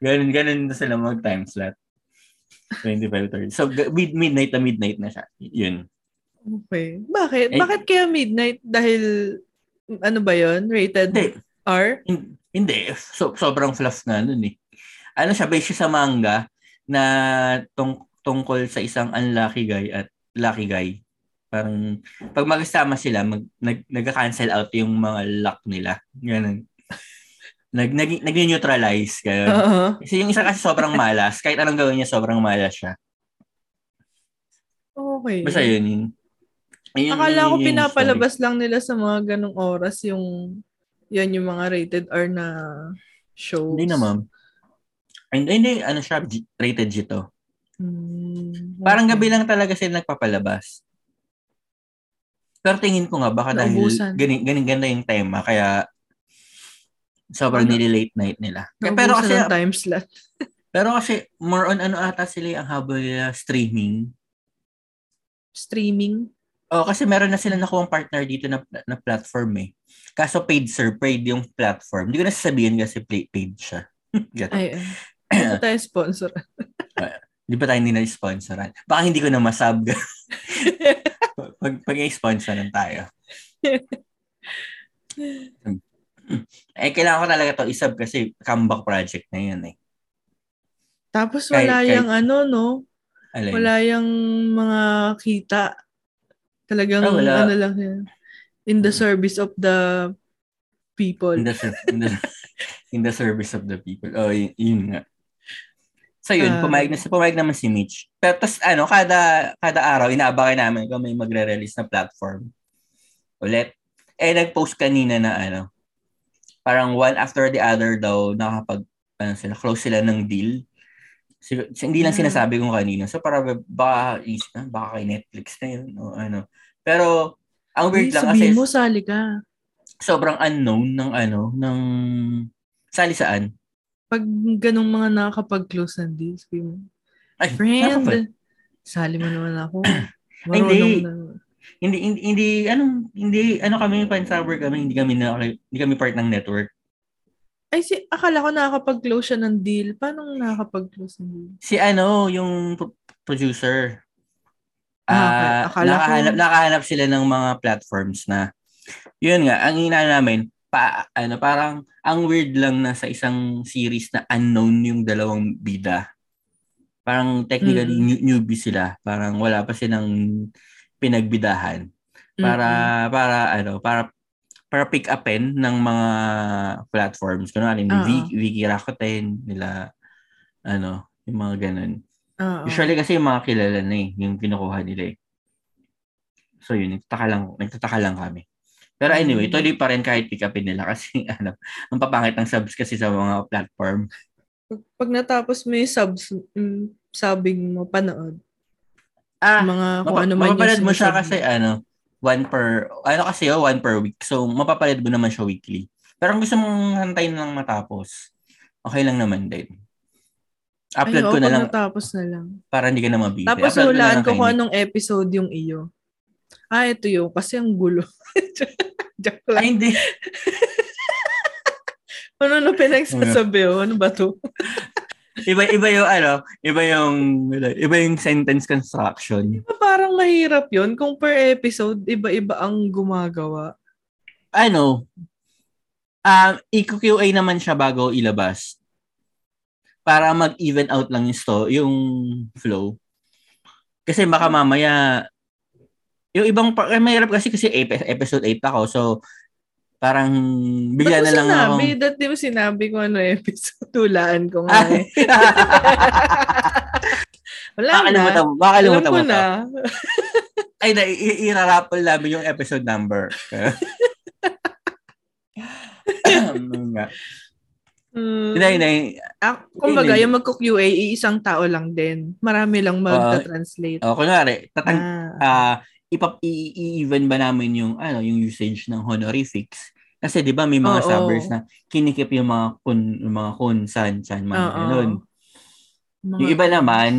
B: Ganun, ganun na sila mag time slot. 25.30. So, mid midnight na midnight na siya. Yun.
A: Okay. Bakit?
B: Eh,
A: Bakit kaya midnight? Dahil, ano ba yon Rated
B: Hindi,
A: R?
B: hin- hindi. So, sobrang fluff na nun eh. Ano siya, based siya sa manga na tung- tungkol sa isang unlucky guy at lucky guy. Parang, pag magkasama sila, mag, nag, nag-cancel out yung mga luck nila. Ganun. (laughs) Nag, nag, nag-neutralize. Ganun.
A: Oo.
B: Kasi yung isa kasi sobrang malas. Kahit anong gawin niya, sobrang malas siya.
A: Okay.
B: Basta yun. yun. Ayun,
A: Akala ko
B: yun yung
A: pinapalabas lang nila sa mga ganong oras yung yan yung mga rated R na shows.
B: story. Hindi naman. Hindi, hindi, ano siya, G- rated G to.
A: Hmm,
B: Parang
A: okay.
B: gabi lang talaga sila nagpapalabas. Pero tingin ko nga, baka dahil
A: Naubusan.
B: ganing, ganing ganda yung tema, kaya sobrang
A: Ano?
B: nili-late night nila.
A: Naubusan
B: pero kasi,
A: time slot. (laughs)
B: pero kasi, more on ano ata sila ang habol nila streaming.
A: Streaming.
B: Oh, kasi meron na sila nakuha partner dito na, na platform eh. Kaso paid sir, paid yung platform. Hindi ko na sasabihin kasi paid siya. (laughs)
A: Ay, ay. Hindi tayo sponsor. (laughs)
B: Di ba tayo hindi na-sponsoran? Baka hindi ko na masab. Pag, pag i-sponsoran tayo. (laughs) eh, kailangan ko talaga to isab kasi comeback project na yun eh.
A: Tapos
B: Kahit-
A: wala
B: kahit-
A: yung ano, no?
B: Alin?
A: Wala yung mga kita. Talagang
B: Ah, wala.
A: ano lang yan. In the service of the people.
B: In the, in the, (laughs) in the service of the people. Oh, yun, yun nga. So yun, uh, pumayag, na, pumayag naman si Mitch. Pero tas ano, kada, kada araw, inaabangan namin kung may magre-release na platform. Ulit. Eh, nag-post kanina na ano, parang one after the other daw, nakapag, ano sila, close sila ng deal. So, hindi lang sinasabi kung kanino. So, para baka, baka kay Netflix na yun. O ano. Pero, ang weird Ay, lang kasi...
A: mo, sali ka.
B: Sobrang unknown ng ano, ng... Sali saan?
A: Pag ganong mga nakakapag-close ng deals, mo,
B: Ay,
A: friend, nakapag- sali mo naman ako. (clears throat)
B: hindi. Na. Hindi, hindi, hindi, ano, hindi, ano kami, pan-sour kami, hindi kami, na, hindi kami part ng network.
A: Ay, si, akala ko nakakapag-close siya ng deal. Paano nakakapag-close ng deal?
B: Si ano, yung producer.
A: Ah, uh,
B: nakahanap, ko... nakahanap sila ng mga platforms na, yun nga, ang ina namin, pa, ano, parang, ang weird lang na sa isang series na unknown yung dalawang bida. Parang technically mm. new, newbie sila. Parang wala pa silang pinagbidahan. Para, mm-hmm. para, ano, para para pick upin ng mga platforms. Kunwari, uh-huh. Wiki, Wiki Rakuten, nila, ano, yung mga ganun. Uh-huh. Usually kasi yung mga kilala na eh, yung kinukuha nila eh. So yun, nagtataka lang, nagtataka lang kami. Pero anyway, tuloy pa rin kahit pick upin nila kasi (laughs) ano, ang papangit ng subs kasi sa mga platform.
A: Pag, pag natapos mo yung subs, mm, sabing mo, panood.
B: Ah, mga kung mapa, ano man yung mo siya kasi ano, one per, ano kasi oh, one per week. So, mapapalad mo naman siya weekly. Pero kung gusto mong hantayin lang matapos, okay lang naman din. Upload Ay, ko na lang.
A: natapos na lang.
B: Para hindi ka na mabiti.
A: Tapos hulaan ko kung anong episode yung iyo. Ah, ito yun. Kasi ang gulo. (laughs) Joke lang. Ay,
B: hindi. (laughs)
A: ano na pinagsasabi? Oh? Ano ba to? (laughs)
B: iba iba yung ano, iba yung iba yung sentence construction.
A: Diba parang mahirap 'yon kung per episode iba-iba ang gumagawa.
B: Ano? Um, i-QA naman siya bago ilabas. Para mag-even out lang yung sto, yung flow. Kasi baka mamaya yung ibang eh, mahirap kasi kasi episode 8 ako. So Parang bigla na lang
A: sinabi? ako. Ba't di mo sinabi kung ano episode? (laughs) Tulaan ko nga. Eh. (laughs) Wala baka na. Mo,
B: baka Alam mo na. (laughs) Ay, na, i- i-raffle namin yung episode number.
A: Hmm. Hindi, hindi. Ah, kumbaga, yung magko-QA, isang tao lang din. Marami lang magta-translate.
B: Uh, oh, kunwari, tatang, ah. uh, ipap i-even ba namin yung ano yung usage ng honorifics kasi 'di ba may mga oh, subbers oh. na kinikip yung mga kun yung mga kun san san mga oh, ganun. Mga... Yung iba naman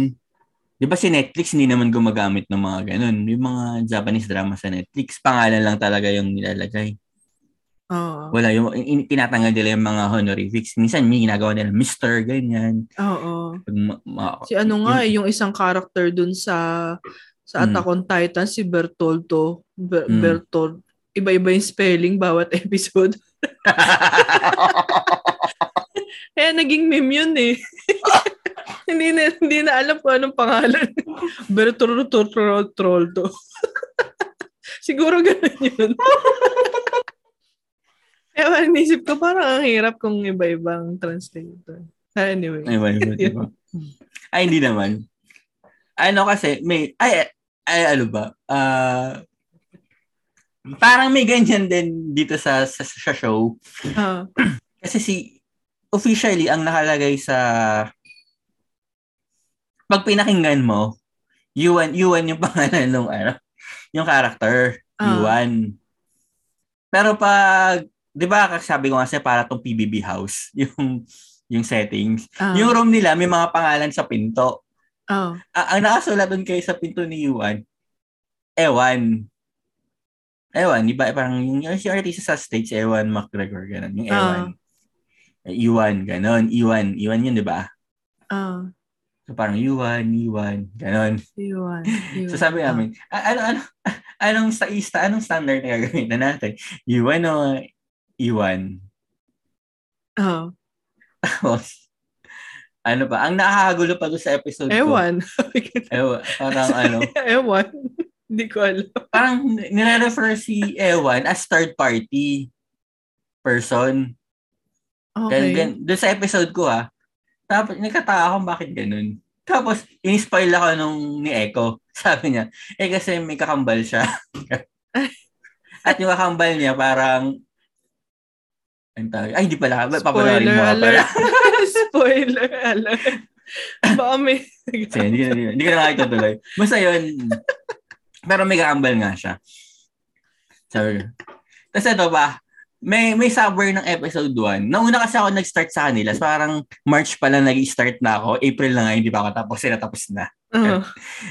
B: 'di ba si Netflix hindi naman gumagamit ng mga ganun. Yung mga Japanese drama sa Netflix pangalan lang talaga yung nilalagay.
A: Oo.
B: Wala yung in, tinatanggal nila yung mga honorifics. Minsan may ginagawa nila Mr. ganyan.
A: Oo. Ma, ma, si ano nga yung, yung isang character dun sa sa Attack mm. on Titan, si Bertoldo. Ber- mm. Bertold. Iba-iba yung spelling bawat (laughs) episode. (laughs) Kaya naging meme yun eh. (laughs) hindi na hindi na alam kung anong pangalan. Bertoldo. Siguro ganun yun. Kaya naisip ko parang ang hirap kung iba-ibang translator. Anyway.
B: Iba-iba, diba? Ay, hindi naman. Ano kasi, may, ay, ay ano ba? Uh, parang may ganyan din dito sa sa, sa show.
A: Uh. (clears throat)
B: Kasi si officially ang nakalagay sa pag pinakinggan mo, Yuan, Yuan yung (laughs) pangalan ng ano, yung character, uh. Yuan. Pero pag 'di ba sabi ko kasi para tong PBB house, (laughs) yung yung settings. Uh. Yung room nila may mga pangalan sa pinto.
A: Oh.
B: Uh, ang nakasulat doon kayo sa pinto ni Yuan, Ewan. Ewan, di ba? Parang yung, yung si artista sa stage, Ewan McGregor, ganun. Yung Ewan. Uh. Iwan, ganun. Iwan. Iwan yun, di ba?
A: Oo. Uh.
B: So parang Iwan, Iwan, ganun.
A: Iwan. (laughs)
B: so sabi namin, uh. ano, ano, anong sa ista, anong standard na gagamitin natin? Iwan o Iwan?
A: Oo.
B: Uh. Ano ba? Ang nakakagulo pa sa episode
A: Ewan.
B: ko. (laughs) Ewan. Parang ano. (laughs)
A: Ewan. Hindi ko alam.
B: Parang nire-refer si Ewan as third party. person.
A: Okay.
B: Gan, doon sa episode ko ah, tapos nagkataka ako bakit ganun. Tapos, in-spoil ako nung ni Echo. (laughs) Sabi niya, eh kasi may kakambal siya. At yung kakambal niya parang, ang tawag, ay hindi pala, papalarin mo pala.
A: Spoiler alert. Baka may...
B: Sige, hindi, hindi, hindi ko na nga itutuloy. Basta yun, pero may kakambal nga siya. Sabi Tapos ito ba, may may subway ng episode 1. Nauna kasi ako nag-start sa kanila. So parang March pa lang nag-start na ako. April na nga, hindi pa ako tapos. Sila tapos na.
A: Uh-huh.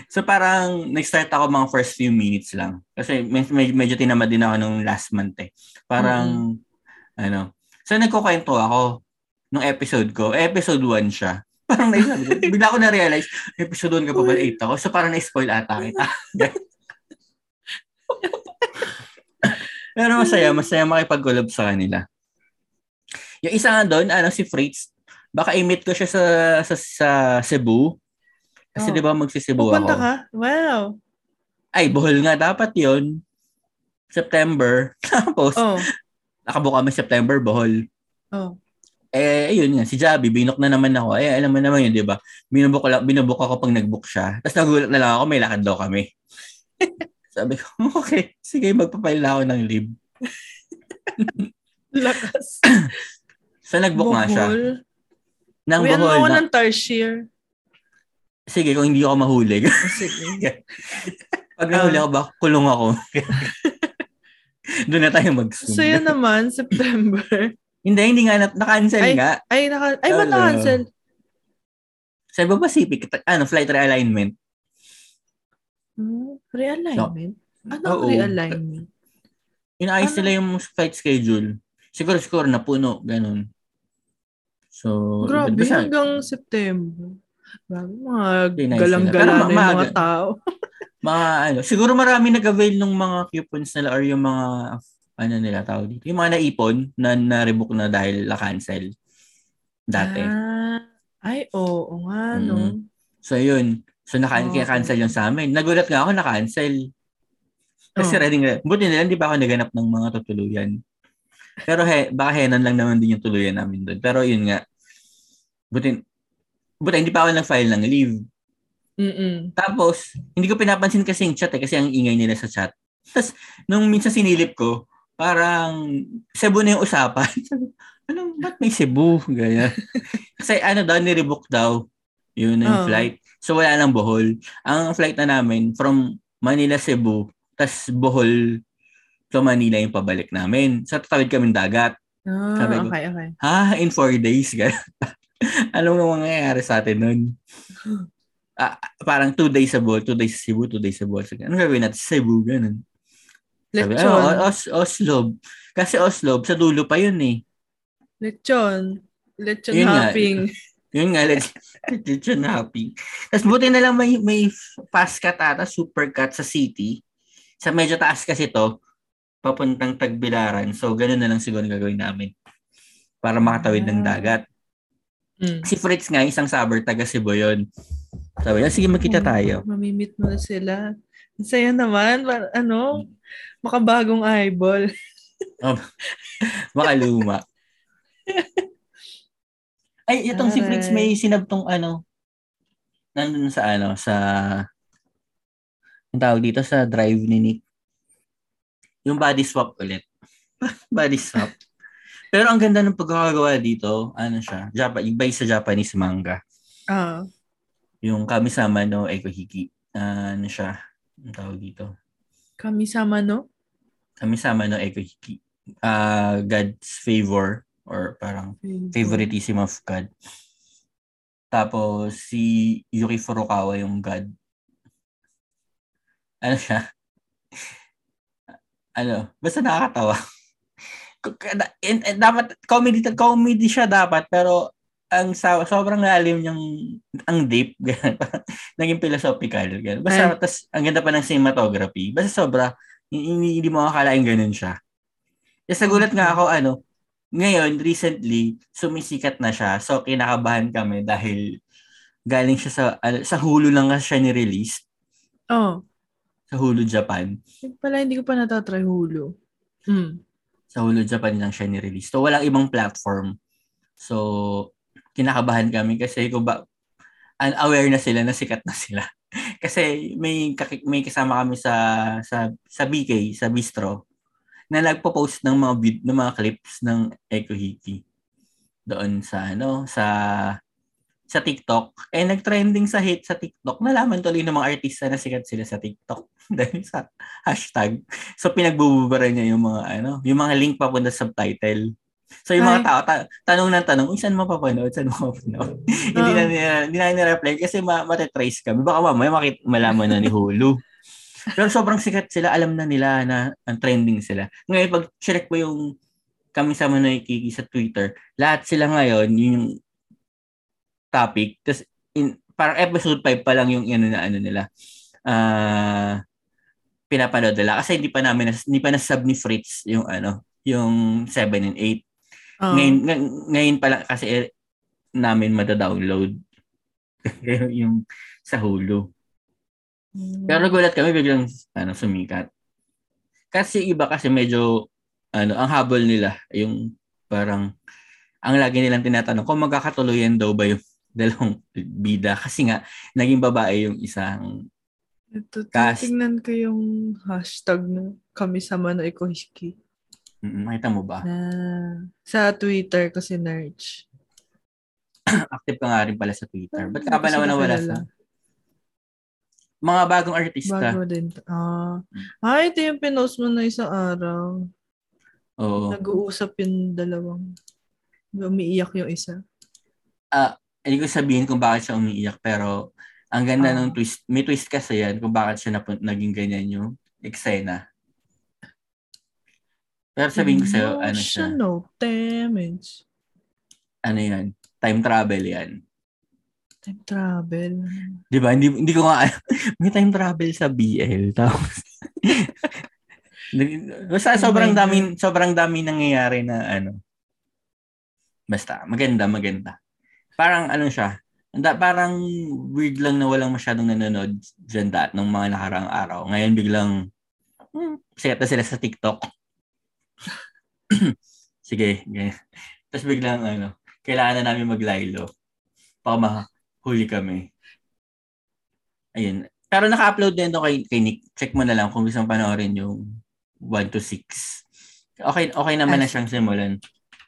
B: so parang nag-start ako mga first few minutes lang. Kasi med- med- medyo tinamad din ako nung last month eh. Parang, uh-huh. ano. So nagkukwento ako nung episode ko. Episode 1 siya. (laughs) Parang naisabi ko. Bigla ko na-realize, episode 1 ka pa ba 8 ako? So parang na-spoil ata kita. (laughs) Pero masaya, masaya makipag-collab sa kanila. Yung isa nga doon, ano, si Fritz, baka i-meet ko siya sa, sa, sa Cebu. Kasi oh. di ba
A: Pupunta
B: ako.
A: ka? Wow.
B: Ay, Bohol nga dapat yon September. (laughs) Tapos, oh. nakabuka kami September, Bohol.
A: Oh.
B: Eh, ayun nga, si Javi, binok na naman ako. Eh, alam mo naman yun, di ba? Binubok, binubok ako pag nag-book siya. Tapos nagulat na lang ako, may lakad daw kami. (laughs) Sabi ko, (laughs) okay, sige, magpapail na ako ng leave. (laughs)
A: Lakas. (clears throat)
B: so, nag-book nga siya. Nang
A: Uyan
B: Bohol.
A: mo
B: Na,
A: ng tarsier.
B: sige, kung hindi ako mahuli.
A: Sige.
B: Pag nahuli ako, baka kulong ako. Doon na tayo mag-zoom.
A: So, yun naman, September.
B: Hindi, hindi nga, na- na-cancel
A: Ay,
B: nga.
A: Ay, naka, ay, ba't na-cancel?
B: Sa Cebu Pacific, ano, flight realignment.
A: Hmm, realignment? ano
B: oo.
A: realignment?
B: Inaayos
A: Ano?
B: nila yung flight schedule. Siguro, siguro, napuno, ganun. So,
A: Grabe,
B: basta-
A: hanggang September. Grabe, mga
B: Hindi, nice
A: galang-gala
B: nila. Pero
A: na yung
B: ma-
A: mga
B: maaga.
A: tao. (laughs)
B: mga ano, siguro marami nag-avail ng mga coupons nila or yung mga ano nila tawag dito. Yung mga naipon na na-rebook na dahil na-cancel dati.
A: Ah, ay, oo nga, no?
B: Mm. So yun. So naka
A: Oo.
B: kaya cancel yung sa amin. Nagulat nga ako na-cancel. Kasi
A: Oh.
B: ready nga. Buti nila hindi pa ako naganap ng mga tutuluyan. Pero he, baka henan lang naman din yung tuluyan namin doon. Pero yun nga. Buti, buti hindi pa ako nag-file ng leave.
A: Mm-mm.
B: Tapos, hindi ko pinapansin kasi yung chat eh, kasi ang ingay nila sa chat. Tapos, nung minsan sinilip ko, parang Cebu na yung usapan. (laughs) Ano, ba't may Cebu? Ganyan. (laughs) kasi ano daw, nirebook daw. Yun yung
A: Oh.
B: flight. So, wala nang Bohol. Ang flight na namin, from Manila, Cebu, tas Bohol to Manila yung pabalik namin. Sa tatawid kaming dagat.
A: Ah,
B: Sabi ko,
A: okay, okay.
B: Ha? In four days? (laughs) Anong mangyayari sa atin nun? (gasps) Ah, parang two days sa Bohol, two days sa Cebu, two days sa Bohol. Anong gagawin natin sa Cebu? Ganun. Sabi,
A: Lechon.
B: ano, Os, Oslob. Kasi Oslob, sa dulo pa yun eh.
A: Lechon. Lechon
B: Yun nga.
A: hopping. (laughs)
B: Yun nga, let's yun happy. Tapos buti na lang may, may fast cut ata, super cut sa city. Sa medyo taas kasi to, papuntang Tagbilaran. So, ganun na lang siguro gagawin namin. Para makatawid ng
A: Ah.
B: dagat.
A: Mm.
B: Si Fritz nga, isang saber, taga Cebu yun. Sabi niya, sige, magkita tayo.
A: Mamimit mo na sila. Ang saya naman. Ano? Makabagong eyeball. (laughs)
B: Makaluma. Ay, itong si Fritz may sinabtong ano, nandun sa ano, sa, ang tawag dito, sa drive ni Nick. Yung body swap ulit. (laughs) body swap. Pero ang ganda ng pagkakagawa dito, ano siya, Japa, iba sa Japanese manga.
A: Ah.
B: Yung Kamisama no Ekohiki. Ah, ano siya, ang tawag dito.
A: Kami sama, no
B: Ekohiki. Ah, God's favor or parang favoritism of God. Tapos si Yuki Furukawa yung God. Ano siya? ano, basta nakakatawa. (laughs) And, and dapat comedy comedy siya dapat pero ang sa, sobrang lalim yung ang deep (laughs) ganun. naging philosophical ganun. Basta
A: Ay.
B: tas ang ganda pa ng cinematography. Basta sobra hindi, hindi mo akalain ganun siya. Tapos nagulat nga ako ano, ngayon recently sumisikat na siya. So kinakabahan kami dahil galing siya sa ano, sa Hulu lang kasi siya ni-release
A: Oh.
B: sa Hulu Japan.
A: Pala, hindi ko pa natatry Hulu. Hmm.
B: Sa Hulu Japan lang siya ni-release. So, walang ibang platform. So, kinakabahan kami kasi kung ba, unaware na sila na sikat na sila. Kasi may may kasama kami sa sa sa BK, sa Bistro na nagpo-post ng mga vid- ng mga clips ng Echo Hiki doon sa ano sa sa TikTok, eh nag-trending sa hit sa TikTok. Nalaman tuloy ng mga artista na sikat sila sa TikTok (laughs) dahil sa hashtag. So pinagbububaran niya yung mga ano, yung mga link papunta sa subtitle. So yung mga tao, ta- tanong ng tanong, saan mo papanood? Saan mo papanood? (laughs) hindi na nila, hindi na nila kasi ma- matitrace kami. Baka mamaya makit malaman na ni Hulu. (laughs) Pero sobrang sikat sila, alam na nila na ang trending sila. Ngayon, pag check ko yung kami sa Manoy Kiki sa Twitter, lahat sila ngayon, yung topic. Tapos, in, parang episode 5 pa lang yung ano na ano nila. Uh, pinapanood nila. Kasi hindi pa namin, hindi pa na-sub ni Fritz yung ano, yung 7 and 8. Uh-huh. Ngayon, ng, ngayon pa lang kasi eh, namin mada-download (laughs) yung sa Hulu. Mm. Pero nagulat kami biglang ano, sumikat. Kasi iba kasi medyo ano, ang habol nila yung parang ang lagi nilang tinatanong kung magkakatuloyan daw ba yung (laughs) dalawang bida kasi nga naging babae yung isang
A: ito, tingnan ko yung hashtag na kami sama na Ikohiki.
B: Mm, makita mo ba?
A: Na, sa Twitter ko si Nerch. (clears throat)
B: Active ka nga rin pala sa Twitter. Ba't ka ba naman nawala sa... Mga bagong artista.
A: Bago din. Ah, ah ito yung pinost mo na isang araw.
B: Oo.
A: Nag-uusap yung dalawang. Umiiyak yung isa.
B: Ah, hindi ko sabihin kung bakit siya umiiyak pero ang ganda uh, ng twist. May twist kasi yan kung bakit siya napun- naging ganyan yung eksena. Pero sabihin ko sa'yo, ano siya?
A: Emotional damage.
B: Ano yan? Time travel yan.
A: Time travel.
B: Di ba? Hindi, hindi ko nga, (laughs) may time travel sa BL. (laughs) Tapos, basta oh sobrang dami, sobrang dami nangyayari na ano. Basta, maganda, maganda parang ano siya, anda, parang weird lang na walang masyadong nanonood dyan dat nung mga nakarang araw. Ngayon biglang, hmm, na sila sa TikTok. (clears throat) Sige, ganyan. Tapos biglang, ano, kailangan na namin mag-lilo. Baka mahuli kami. Ayun. Pero naka-upload din ito kay, kay Nick. Check mo na lang kung gusto panoorin yung 1 to 6. Okay, okay naman na siyang simulan.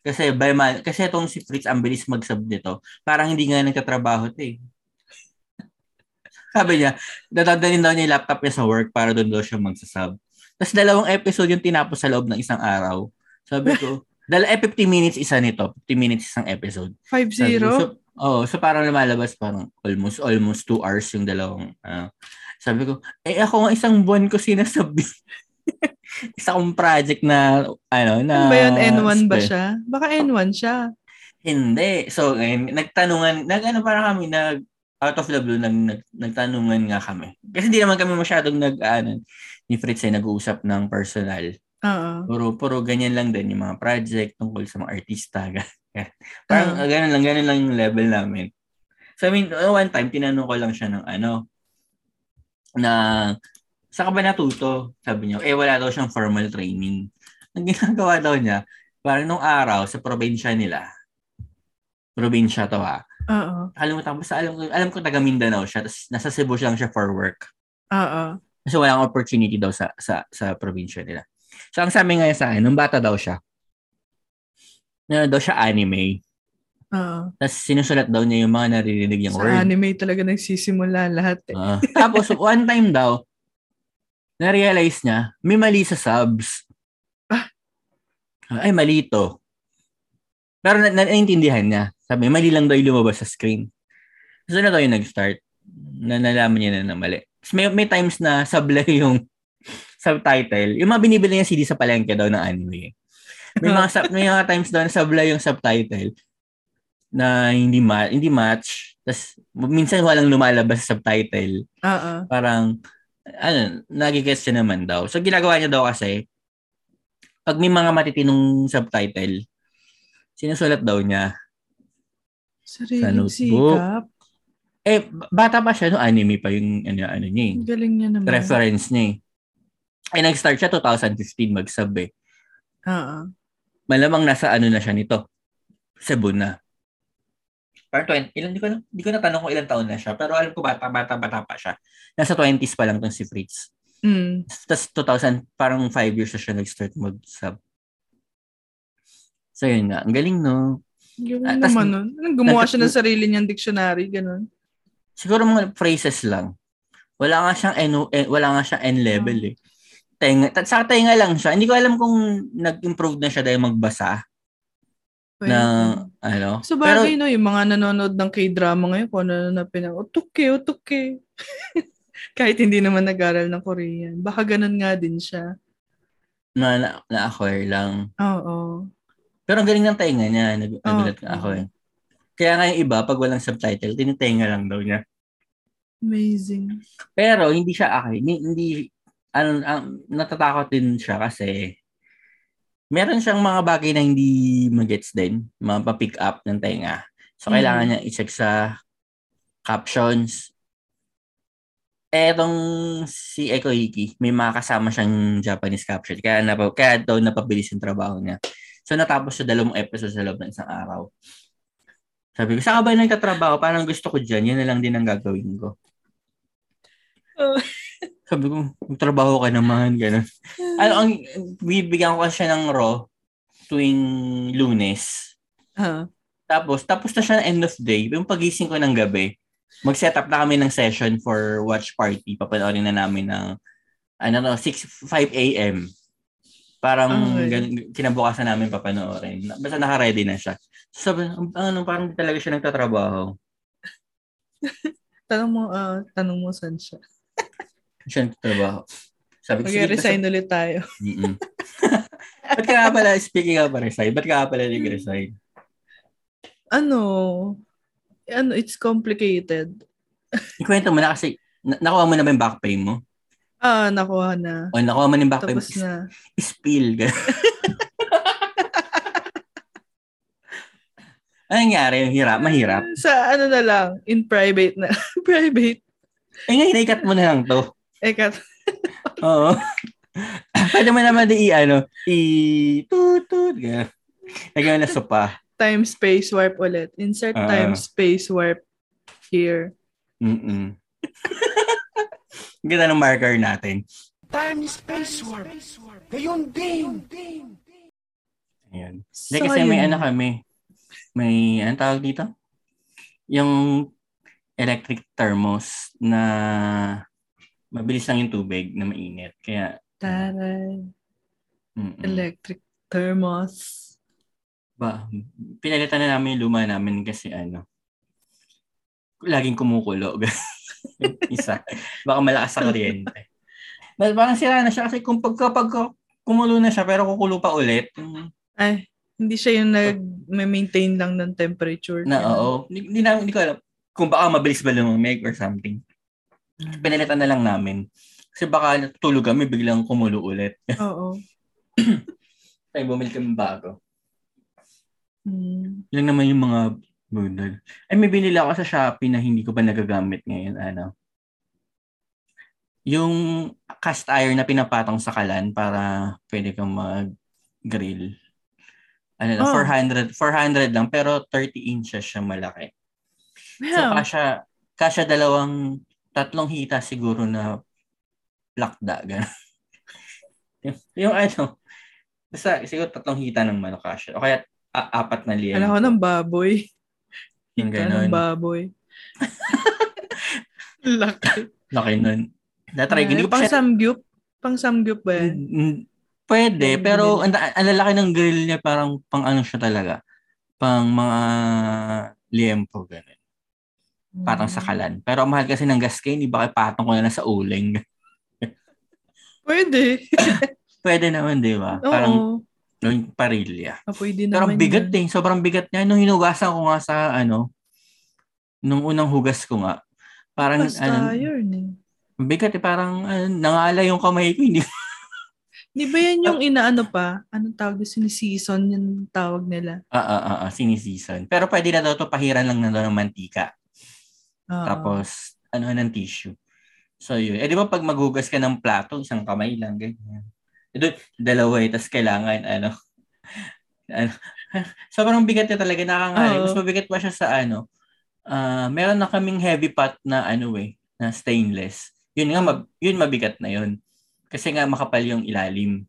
B: Kasi by man, kasi itong si Fritz ang bilis mag-sub nito. Parang hindi nga nagtatrabaho 'to eh. (laughs) Sabi niya, dadalhin daw niya yung laptop niya sa work para doon daw siya magsasub. Tapos dalawang episode yung tinapos sa loob ng isang araw. Sabi ko, (laughs) dala eh 50 minutes isa nito, 50 minutes isang episode.
A: 5-0?
B: So, oh, so parang lumalabas parang almost almost 2 hours yung dalawang uh, sabi ko, eh ako nga isang buwan ko sinasabi. (laughs) isa kong project na, ano, na...
A: Ano ba yun? N1 ba siya? Baka N1 siya.
B: Hindi. So, ngayon, nagtanungan, nag, ano parang kami, nag, out of the blue, nag, nag, nagtanungan nga kami. Kasi hindi naman kami masyadong nag, ano, ni Fritz ay nag-uusap ng personal.
A: Oo.
B: Puro, puro ganyan lang din, yung mga project tungkol sa mga artista. (laughs) parang uh-huh. ganun lang, ganun lang yung level namin. So, I mean, one time, tinanong ko lang siya ng ano, na sa ka ba natuto? Sabi niya, eh wala daw siyang formal training. Ang ginagawa daw niya, parang nung araw sa probinsya nila, probinsya to ha,
A: Oo.
B: Kalimutan ko, basta alam ko, alam ko taga Mindanao siya, tapos nasa Cebu siya lang siya for work.
A: Oo.
B: Kasi walang opportunity daw sa sa sa probinsya nila. So ang sabi nga sa akin, nung bata daw siya, na daw siya anime.
A: Oo.
B: Tapos sinusulat daw niya yung mga naririnig niyang
A: sa
B: word.
A: Sa anime talaga nagsisimula lahat eh.
B: Uh, tapos one time daw, na-realize niya, may mali sa subs.
A: Ah.
B: Ay, mali ito. Pero na- naiintindihan niya. Sabi, mali lang daw yung lumabas sa screen. So na daw yung nag-start. Na nalaman niya na na mali. May, may times na sablay yung (laughs) subtitle. Yung mga binibili niya CD sa palengke daw ng anime. May mga, sub, may mga times daw na sablay yung subtitle na hindi ma- hindi match. Tapos minsan walang lumalabas sa subtitle.
A: Oo.
B: Parang ano, nagigets siya naman daw. So, ginagawa niya daw kasi, pag may mga matitinong subtitle, sinusulat daw niya
A: Sariling sa notebook. Sikap.
B: Eh, bata pa siya, no? Anime pa yung ano, ano niya eh.
A: Galing niya naman.
B: Reference niya eh. Ay, nag-start siya 2015 mag-sub eh.
A: Oo.
B: Malamang nasa ano na siya nito. Cebu na. Parang 20, ilan, di ko, na, di ko na tanong kung ilang taon na siya. Pero alam ko bata, bata, bata pa siya. Nasa 20s pa lang tong si Fritz.
A: Mm.
B: Tapos 2000, parang 5 years na siya nag-start mag-sub. So yun nga. Ang galing, no?
A: Yung
B: Ah, tas-
A: naman nun. Anong gumawa siya ng sarili niyang dictionary, ganun.
B: Siguro mga phrases lang. Wala nga siyang N, eh, wala nga siyang N level eh. Tenga, sa tenga lang siya. Hindi ko alam kung nag-improve na siya dahil magbasa
A: Pwede.
B: na ano.
A: So
B: Pero
A: bagay no, yung mga nanonood ng K-drama ngayon, kung ano na pinag, utuke, utuke. (laughs) Kahit hindi naman nag-aral ng Korean. Baka ganun nga din siya.
B: na, na, na-acquire lang.
A: Oo.
B: Pero ang galing ng tenga niya. Nag, nagulat nga ako eh. Kaya nga yung iba, pag walang subtitle, tinitenga lang daw niya.
A: Amazing.
B: Pero hindi siya akin. Hindi, hindi ano, ang, natatakot din siya kasi meron siyang mga bagay na hindi magets din, mga pa-pick up ng tenga. So,
A: Mm.
B: kailangan niya i-check sa captions. Itong si Eko Hiki, may mga kasama siyang Japanese caption. Kaya, napa, kaya daw napabilis yung trabaho niya. So, natapos sa dalawang episode sa loob ng isang araw. Sabi ko, saan ka ba nagtatrabaho? Parang gusto ko dyan. Yan na lang din ang gagawin ko.
A: Oh. (laughs)
B: Sabi ko, magtrabaho ka naman, gano'n. Ano, ang, bibigyan ko siya ng raw tuwing lunes.
A: Ah.
B: Tapos, tapos na siya ng end of day. Yung pagising ko ng gabi, mag-set up na kami ng session for watch party. Papanoorin na namin ng, ano no, 6, 5 a.m. Parang
A: Okay.
B: gan- kinabukasan namin papanoorin. Basta naka-ready na siya. So, ano, parang di talaga siya nagtatrabaho. (laughs)
A: Tanong mo, ah, tanong mo saan siya.
B: Siya nagtatrabaho. Sabi ko, sige,
A: Mag-resign ulit tayo.
B: Mm-mm. (laughs) ba't ka pala, speaking of resign, ba't ka pala nag-resign?
A: Ano, ano, it's complicated.
B: Ikwento mo na kasi, na- nakuha mo na ba yung back pay mo?
A: Ah, nakuha na.
B: O nakuha mo na yung back pay mo?
A: Tapos na.
B: Spill. (laughs) ano nangyari? Yung hirap? Mahirap?
A: Sa ano na lang, in private na. (laughs) private.
B: Eh ngayon, ikat mo na lang to.
A: Eh, kat, (laughs)
B: Oo. Pwede mo naman di i-ano, i tut tut mo na sopa.
A: time space warp ulit. Insert
B: Ah.
A: time space warp here.
B: Mm-mm. Ganda ng marker natin.
C: Time space warp. Gayon din.
B: Ayan. Hindi kasi may
A: Sayang.
B: ano kami. May, anong tawag dito? Yung electric thermos na mabilis lang yung tubig na mainit. Kaya,
A: Taray.
B: mm
A: Electric thermos.
B: ba, pinalitan na namin yung luma namin kasi ano, laging kumukulo. (laughs) Isa. Baka malakas sa kuryente. Dahil parang sira na siya kasi kung pagka, pagka kumulo na siya pero kukulo pa ulit, mm,
A: Ay, hindi siya yung nag-maintain lang ng temperature.
B: Na, oo. Hindi, namin, hindi ko alam. Kung baka mabilis ba lumamig or something. Pinalitan na lang namin. Kasi baka natutulog kami, biglang kumulo ulit. (laughs)
A: Oo.
B: Tayo bumili kami bago.
A: Hmm.
B: Lang naman yung mga budol. Ay, may binili ako sa Shopee na hindi ko pa nagagamit ngayon. Ano? Yung cast iron na pinapatong sa kalan para pwede kang mag-grill. Ano lang,
A: Oh.
B: 400, 400 lang, pero 30 inches siya malaki. So,
A: Wow.
B: kasha, kasha dalawang, tatlong hita siguro na lakda. Ganun. yung, (laughs) yung ano, basta siguro tatlong hita ng manok kasha. O kaya a- apat na liyan.
A: Alam ko ng baboy.
B: Yung ganun.
A: ng baboy. (laughs) Laki.
B: Laki nun. Natry, hindi ko pa
A: pang
B: siya...
A: samgyup? Pang samgyup ba yan?
B: Mm, Pwede,
A: Yung
B: pero ang, ang lalaki ng grill niya parang pang ano siya talaga. Pang mga liempo, ganun. Parang
A: Hmm.
B: sa kalan. Pero mahal kasi ng gas kayo, hindi ba kayo patong ko na lang sa uling? (laughs)
A: Pwede. (laughs)
B: Pwede naman, di ba? Parang
A: Oo.
B: Yung parilya.
A: Ah, pwede
B: Pero
A: naman
B: ang bigat
A: yun.
B: eh. Sobrang bigat niya. Nung hinugasan ko nga sa ano, nung unang hugas ko nga, parang
A: Basta
B: ano,
A: yun eh.
B: bigat eh. Parang ano, nangala yung kamay ko. Hindi (laughs)
A: Di ba yan yung inaano pa? Anong tawag doon? Sinisseason yung tawag nila.
B: Ah, ah, ah, ah, sinisison. Pero pwede na daw to pahiran lang na daw ng mantika.
A: Oo.
B: Tapos, ano ng tissue. So, yun. Eh, di ba pag maghugas ka ng plato, isang kamay lang, ganyan. Ito, dalawa eh. Tapos kailangan, ano, (laughs) ano, (laughs) sobrang bigat niya talaga, nakangali. Mas mabigat pa siya sa ano, ah meron na kaming heavy pot na ano eh, na stainless. Yun nga, mab- yun mabigat na yun. Kasi nga makapal yung ilalim.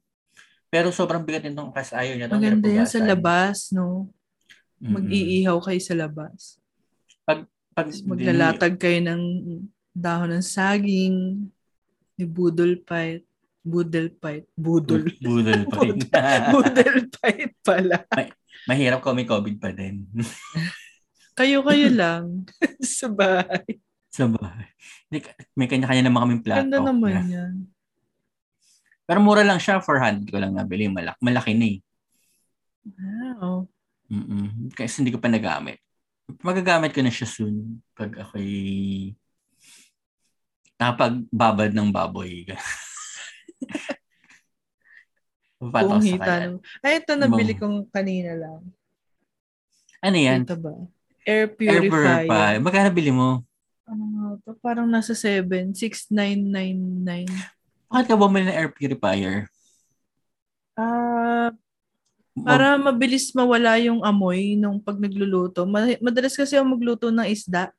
B: Pero sobrang bigat nitong kas ayaw niya.
A: Maganda yan sa labas, no? Mag-iihaw kayo sa labas.
B: Pag,
A: Tapos maglalatag kayo ng dahon ng saging, ni budol pipe. Budol pipe. Budol.
B: Pa rin.
A: budol pipe pala.
B: Mahirap kung may COVID pa din. (laughs)
A: Kayo-kayo lang (laughs) sa bahay.
B: sa bahay. May kanya-kanya naman kaming plato.
A: Ganda naman
B: Yeah.
A: yan.
B: Pero mura lang siya, 400 ko lang nabili. Malak malaki na eh.
A: Wow.
B: Mm-mm. Kasi hindi ko pa nagamit. Magagamit ko na siya soon pag ako'y napagbabad ng baboy. (laughs) (laughs)
A: Kung hita naman. Ay, ito nabili kong kanina lang.
B: Ano yan?
A: Ito ba? Air
B: Air
A: purifier.
B: purifier. Magkano bili mo?
A: Ano nga to? Parang nasa 7. 6,999.
B: Bakit ka bumili ng air purifier?
A: Ah, para mabilis mawala yung amoy nung pag nagluluto. Ma- Madalas kasi ako magluto ng isda.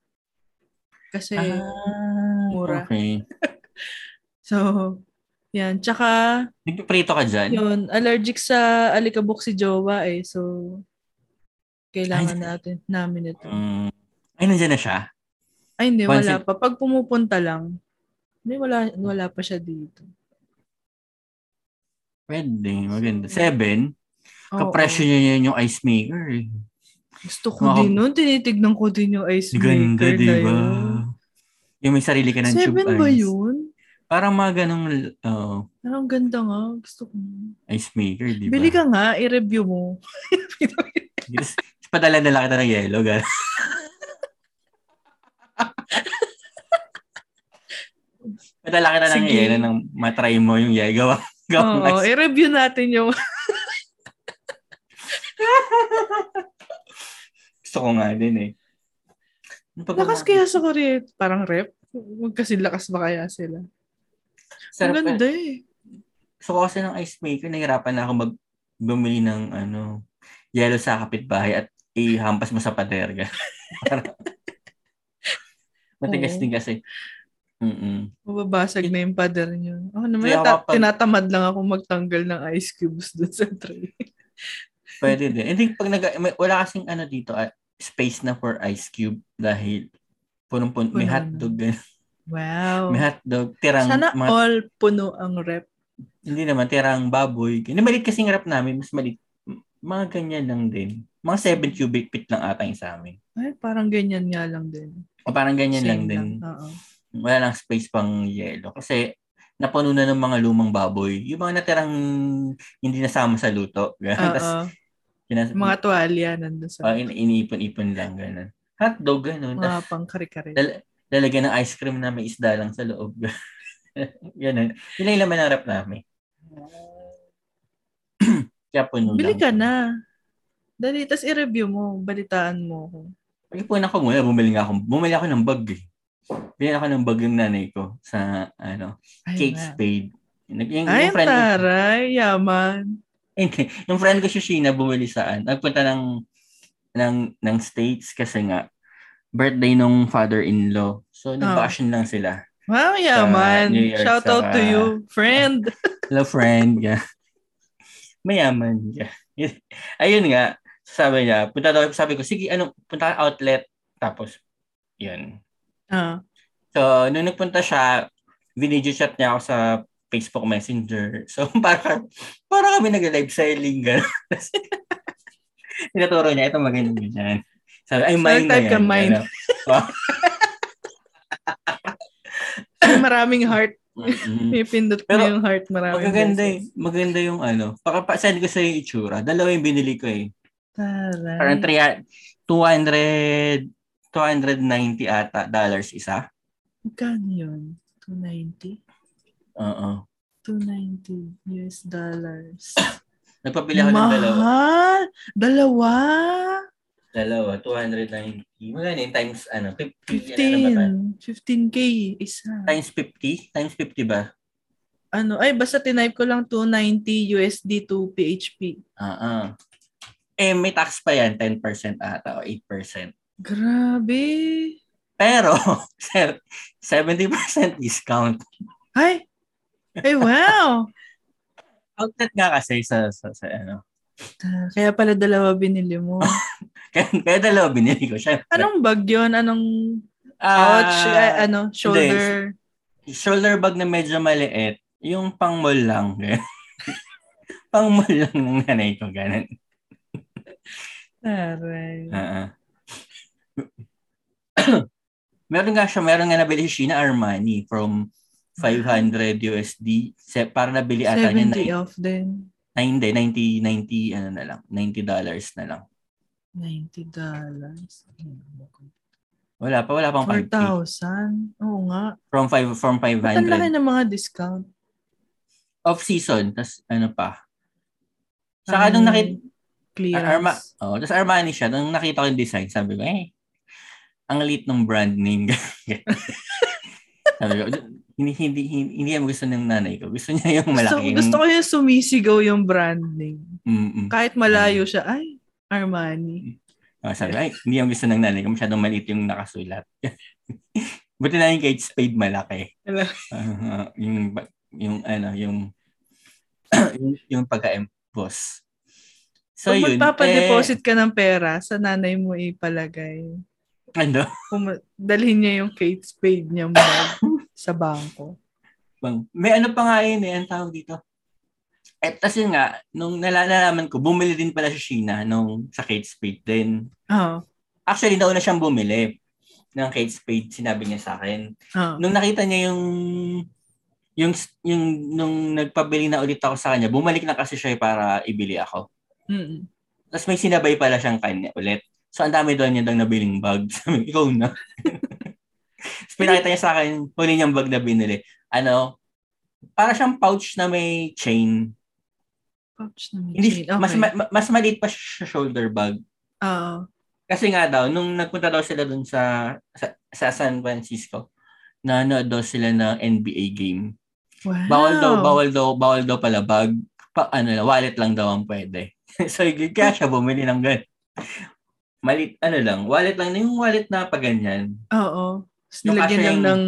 A: Kasi,
B: Ah,
A: mura.
B: Okay. (laughs)
A: so, yan. Tsaka,
B: Nagpiprito ka dyan?
A: yun, allergic sa alikabok si Jowa eh. So, kailangan natin, namin ito.
B: Mm. Ay, nandiyan na siya?
A: Ay, hindi, wala
B: Pansin-
A: pa. Pag pumupunta lang, hindi, wala, wala pa siya dito.
B: Pwede. Maganda. Seven?
A: Oo.
B: Kapresyo niya yun yung ice maker eh.
A: Gusto ko
B: Mga-
A: din nun. Tinitignan ko din yung ice
B: Ganda,
A: maker
B: di
A: na
B: ba?
A: yun.
B: Yung may sarili ka ng tube
A: Seven ba
B: ice.
A: yun?
B: Parang mga ganong oh,
A: Parang ganda nga. Gusto ko.
B: ice maker, di ba?
A: Bili ka nga, i-review mo. (laughs)
B: Tapos, Padala-dala kita ng yellow. Gan. (laughs) Padala kita ng
A: Sige.
B: yellow nang matry mo yung yellow. Gawa, gawa
A: Oo, i-review natin yung (laughs)
B: Gusto ko nga din eh. Ano pa ba
A: lakas kaya sa Korea. Parang rep. Huwag kasi lakas ba kaya sila?
B: Sarap
A: Ang ganda eh.
B: Gusto ko kasi ng ice maker, nahirapan na ako mag bumili ng ano, yellow sa kapitbahay at ihampas mo sa pader. (laughs) Matigas din kasi. Mm-mm.
A: Mababasag na yung pader niyo. Ako naman,
B: Kaya
A: ta-
B: kapag-
A: tinatamad lang ako magtanggal ng ice cubes dun sa tray. (laughs)
B: Pwede din. I think pag nag may, wala kasing ano dito, ah, space na for ice cube dahil punong-puno, may hotdog. ganun.
A: Wow.
B: May hotdog, tirang,
A: Sana
B: mga,
A: all puno ang rep.
B: hindi naman, tirang baboy. Hindi malit kasing rap namin, mas malit. Mga ganyan lang din. Mga 7 cubic feet lang ata yung sa amin.
A: Ay, parang ganyan nga lang din.
B: O parang ganyan
A: Same
B: lang din.
A: Oo.
B: wala lang space pang yelo. Kasi napuno na ng mga lumang baboy. Yung mga natirang hindi nasama sa luto. (laughs) Tapos, kinas-
A: Mga tuwalya nandun sa
B: ah, in- iniipon-ipon lang. Ganun. Hotdog, ganun.
A: mga pang kare-kare.
B: lal- lalagyan ng ice cream na may isda lang sa loob. (laughs) ganun. Yun lang laman ng rep namin. (clears throat) Kaya puno
A: Bili
B: lang.
A: ka na. Dali, tas i-review mo. Balitaan mo ako.
B: Pag-ipunan ko muna, bumili nga ako. Bumili ako ng bag eh. Bili ako ng bag ng nanay ko sa ano,
A: Ay,
B: Kate
A: nga.
B: Spade. Yung, yung,
A: Ay,
B: yung friend ko,
A: taray. Yaman.
B: Hindi. yung friend ko si Sheena bumili saan. Nagpunta ng ng ng States kasi nga birthday nung father-in-law. So nag-vacation lang sila.
A: Wow, yaman.
B: New York,
A: Shout out to you, friend. (laughs)
B: Hello friend. Yeah. Mayaman. Yeah. (laughs) Ayun nga. Sabi niya, punta daw, sabi ko, sige, ano, punta outlet. Tapos, yun.
A: Ah.
B: So, nung nagpunta siya, video chat niya ako sa Facebook Messenger. (laughs) So, para, para kami nag-live selling. Tinaturo niya, ito maganda ganyan. Sabi, ay,
A: So,
B: mine na
A: type
B: yan.
A: ka, mine.
B: Ano. Oh,
A: May maraming heart.
B: mm-mm.
A: May pindot mo
B: Pero,
A: yung heart maraming
B: Magaganda eh. Maganda yung ano. Pakapasend ko sa yung itsura. Dalawa yung binili ko eh.
A: Taray.
B: Parang 3, 200, 290 ata dollars isa.
A: Magkano yun? 290?
B: Oo.
A: 290 US dollars.
B: Nagpabili ako ng dalawa.
A: Mahal! Dalawa!
B: Dalawa, 290. Magkano yung times, ano, 50. ano ba tayo?
A: 15. 15K isa.
B: Times 50? Times 50 ba?
A: ano, ay basta tinype ko lang 290 USD to PHP.
B: Ah, ah. Eh, may tax pa yan, 10% ata o 8%.
A: Grabe.
B: Pero, (laughs) sir, 70% discount.
A: Ay. Ay, wow.
B: Outlet nga kasi sa, sa, sa ano.
A: Kaya pala dalawa binili mo. (laughs)
B: Kaya, kaya dalawa binili ko. Syempre.
A: Anong bag yun? Anong
B: Ah,
A: pouch? ay, ano, shoulder?
B: shoulder bag na medyo maliit. Yung pang mall lang. (laughs) pang mall lang ng nanay ko. Ganun.
A: Aray.
B: Ah. (clears throat) meron nga siya, meron nga nabili si Sheena Armani from 500 USD. Se, para nabili ata niya
A: 70
B: na,
A: off din.
B: Na hindi, 90, 90, ano na lang, 90 dollars na lang.
A: 90 dollars.
B: Wala pa, wala pang 5K.
A: 4,000. Oo nga.
B: From, five, from
A: Ba't ang laki
B: 500.
A: ng mga discount?
B: Off-season, tas ano pa. Saka nung nakita,
A: Clearance.
B: Arma, oh, tapos Armani siya. Nung nakita ko yung design, sabi ko, eh, ang lit ng brand name. (laughs) sabi ko, hindi, hindi, hindi, hindi yan gusto ng nanay ko. Gusto niya yung
A: gusto,
B: malaki.
A: gusto ko yung sumisigaw yung brand name.
B: Mm-mm.
A: Kahit malayo siya, ay, Armani.
B: Oh, sabi ay, hindi yung gusto ng nanay ko. Masyadong maliit yung nakasulat. (laughs) Buti na yung Kate Spade malaki.
A: Wala.
B: Ah, yung, yung, ano, yung, (clears throat) yung, yung pagka-emboss. So,
A: Pag
B: yun.
A: magpapadeposit ka ng pera, sa nanay mo ipalagay.
B: Ano?
A: Kung dalhin niya yung Kate Spade bag (laughs) sa bangko.
B: Bang, may ano pa nga yun eh, ang tawag dito. Eh, tas yun nga, nung nala- nalaman ko, bumili din pala si Sheena nung sa Kate Spade din.
A: Oo.
B: Actually, nauna siyang bumili ng Kate Spade, sinabi niya sa akin.
A: Oo.
B: Nung nakita niya yung yung yung nung nagpabili na ulit ako sa kanya, bumalik na kasi siya para ibili ako.
A: Mm-mm.
B: Tapos may sinabay pala siyang kanya ulit. So ang dami doon niya daw nabiling bag. (laughs) Sabi, ikaw na. (laughs) Tapos pinakita niya sa akin, huli niyang bag na binili. Ano, para siyang pouch na may chain.
A: Pouch na may
B: Hindi,
A: chain. Okay.
B: mas, ma- mas maliit pa siya shoulder bag.
A: Oo.
B: Kasi nga daw, nung nagpunta daw sila dun sa, sa, sa San Francisco, nanood daw sila ng NBA game.
A: Wow.
B: Bawal daw, bawal daw, bawal daw pala bag. Pa, ano, wallet lang daw ang pwede. (laughs) so, kaya siya bumili ng gan. Malit, ano lang, wallet lang. Yung wallet na pa ganyan.
A: Oo.
B: Yung
A: nilagyan lang
B: yung-
A: ng...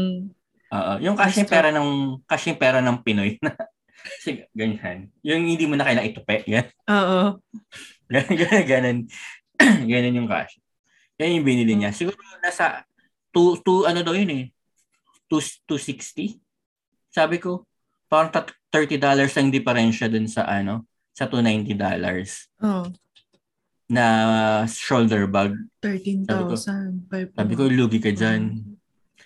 B: Oo, yung cash yung pera ng, cash yung pera ng Pinoy. Kasi (laughs) ganyan. Yung hindi mo na kailangan itupe. Yan.
A: Oo. (laughs)
B: Ganun, ganun. (clears throat) ganun yung cash. Yan yung binili niya. Siguro nasa 2, 2 ano daw yun eh. 2, 260. Sabi ko, parang tat- $30 lang diferensya dun sa ano, sa $290
A: Oo.
B: Na shoulder bag.
A: 13,000.
B: Sabi ko, lugi ka dyan.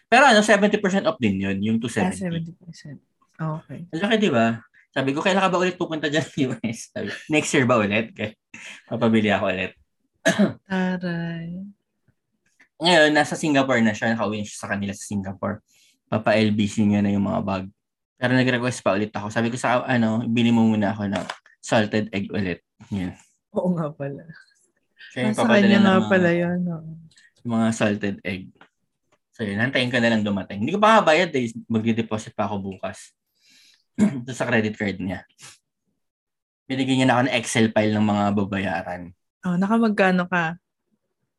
B: Pero ano, 70% off din yun, yung
A: Ah,
B: 270.
A: 70%. Okay.
B: Laki, di ba? Sabi ko, kailan ka ba ulit pupunta dyan (laughs) sa US? Sabi, next year ba ulit? Kaya, papabili ako ulit. (clears throat)
A: Taray.
B: Ngayon, nasa Singapore na siya. Nakauwi na siya sa kanila sa Singapore. Papa-LBC niya na yung mga bag. Pero nag-request pa ulit ako. Sabi ko sa, ano, bili mo muna ako ng salted egg ulit. Yan.
A: Oo nga pala.
B: Kaya
A: Nasa
B: papadala ng
A: nga
B: mga,
A: pala yun. oo.
B: mga salted egg. So yun, hantayin ko na lang dumating. Hindi ko pa kabayad eh. Magdi-deposit pa ako bukas. Ito (clears throat) sa credit card niya. Binigyan niya na ako ng Excel file ng mga babayaran.
A: Oh, nakamagkano ka?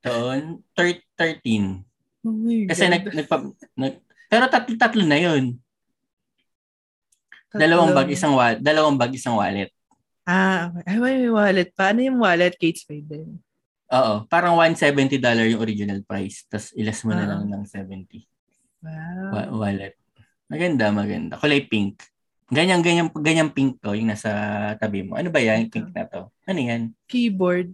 B: So, thir- 13.
A: Oh my
B: Kasi
A: God.
B: nag, nagpa, nag, pero tatlo, tatlo na yun. Dalawang bag,
A: Tatlo.
B: isang wallet. Dalawang bag, isang wallet.
A: Ah, okay. Ay, may wallet pa. Ano yung wallet? Kate Spade din.
B: Oo. Parang $170 yung original price. Tapos ilas mo na
A: Ah.
B: lang ng 70.
A: Wow.
B: Wa- wallet. Maganda, maganda. Kulay pink. Ganyan, ganyan, ganyan pink to, yung nasa tabi mo. Ano ba yan, yung pink na to? Ano yan?
A: Keyboard.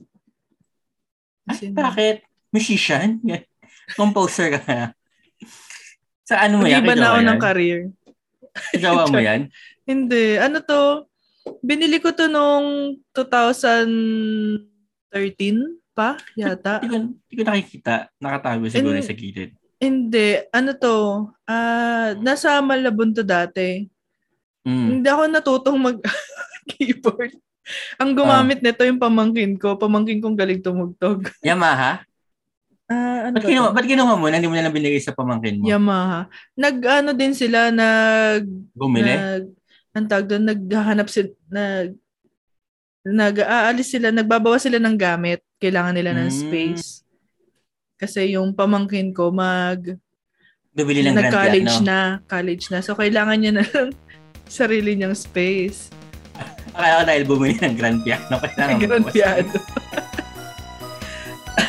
B: Ay,
A: in,
B: bakit? Musician? Composer ka na. Sa ano mo yan? Kay
A: na ako ng career.
B: Jowa mo (laughs) yan?
A: Hindi. Ano to? Binili ko to nung 2013 pa, yata.
B: Hindi ko, hindi ko nakikita. Nakatago siguro
A: In-
B: sa gilid.
A: Hindi. Ano to? Ah, nasa Malabon to dati.
B: Mm.
A: Hindi ako natutong mag (laughs) keyboard. Ang gumamit nito yung pamangkin ko. Pamangkin kong galing tumugtog. (laughs)
B: Yamaha?
A: Ah, ano
B: Ba't
A: ba
B: kinuha, ba't kinuha mo? Hindi mo na lang binigay sa pamangkin mo?
A: Yamaha. Nag ano din sila nag
B: Bumili?
A: nag ang tawag doon, naghahanap sila, nag, nag-aalis sila, nagbabawa sila ng gamit. Kailangan nila ng
B: Mm.
A: space. Kasi yung pamangkin ko, mag,
B: Bibili ng grand
A: nag-college
B: piano.
A: na, college na. So, kailangan niya na ng (laughs) sarili niyang space.
B: Akala ko dahil bumili ng grand piano. Kailangan
A: Grand
B: magbawas.
A: piano. (laughs)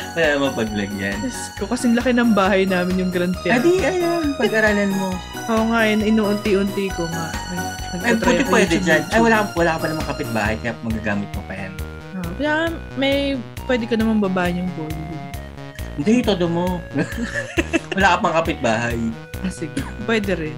B: Kaya mapag-vlog yan.
A: Ko, kasing laki ng bahay namin yung grand piano.
B: Adi, ayan. Pag-aralan mo.
A: Oo nga, yun, inuunti-unti ko nga. Nag-
B: Ay, buti pwede dyan. Ay, wala, wala ka pa namang kapitbahay kaya magagamit mo pa yan.
A: Ah, kaya may, pwede ka naman babaan yung volume.
B: Hindi, todo mo. (laughs) wala ka pang kapitbahay.
A: Ah, sige. Pwede rin.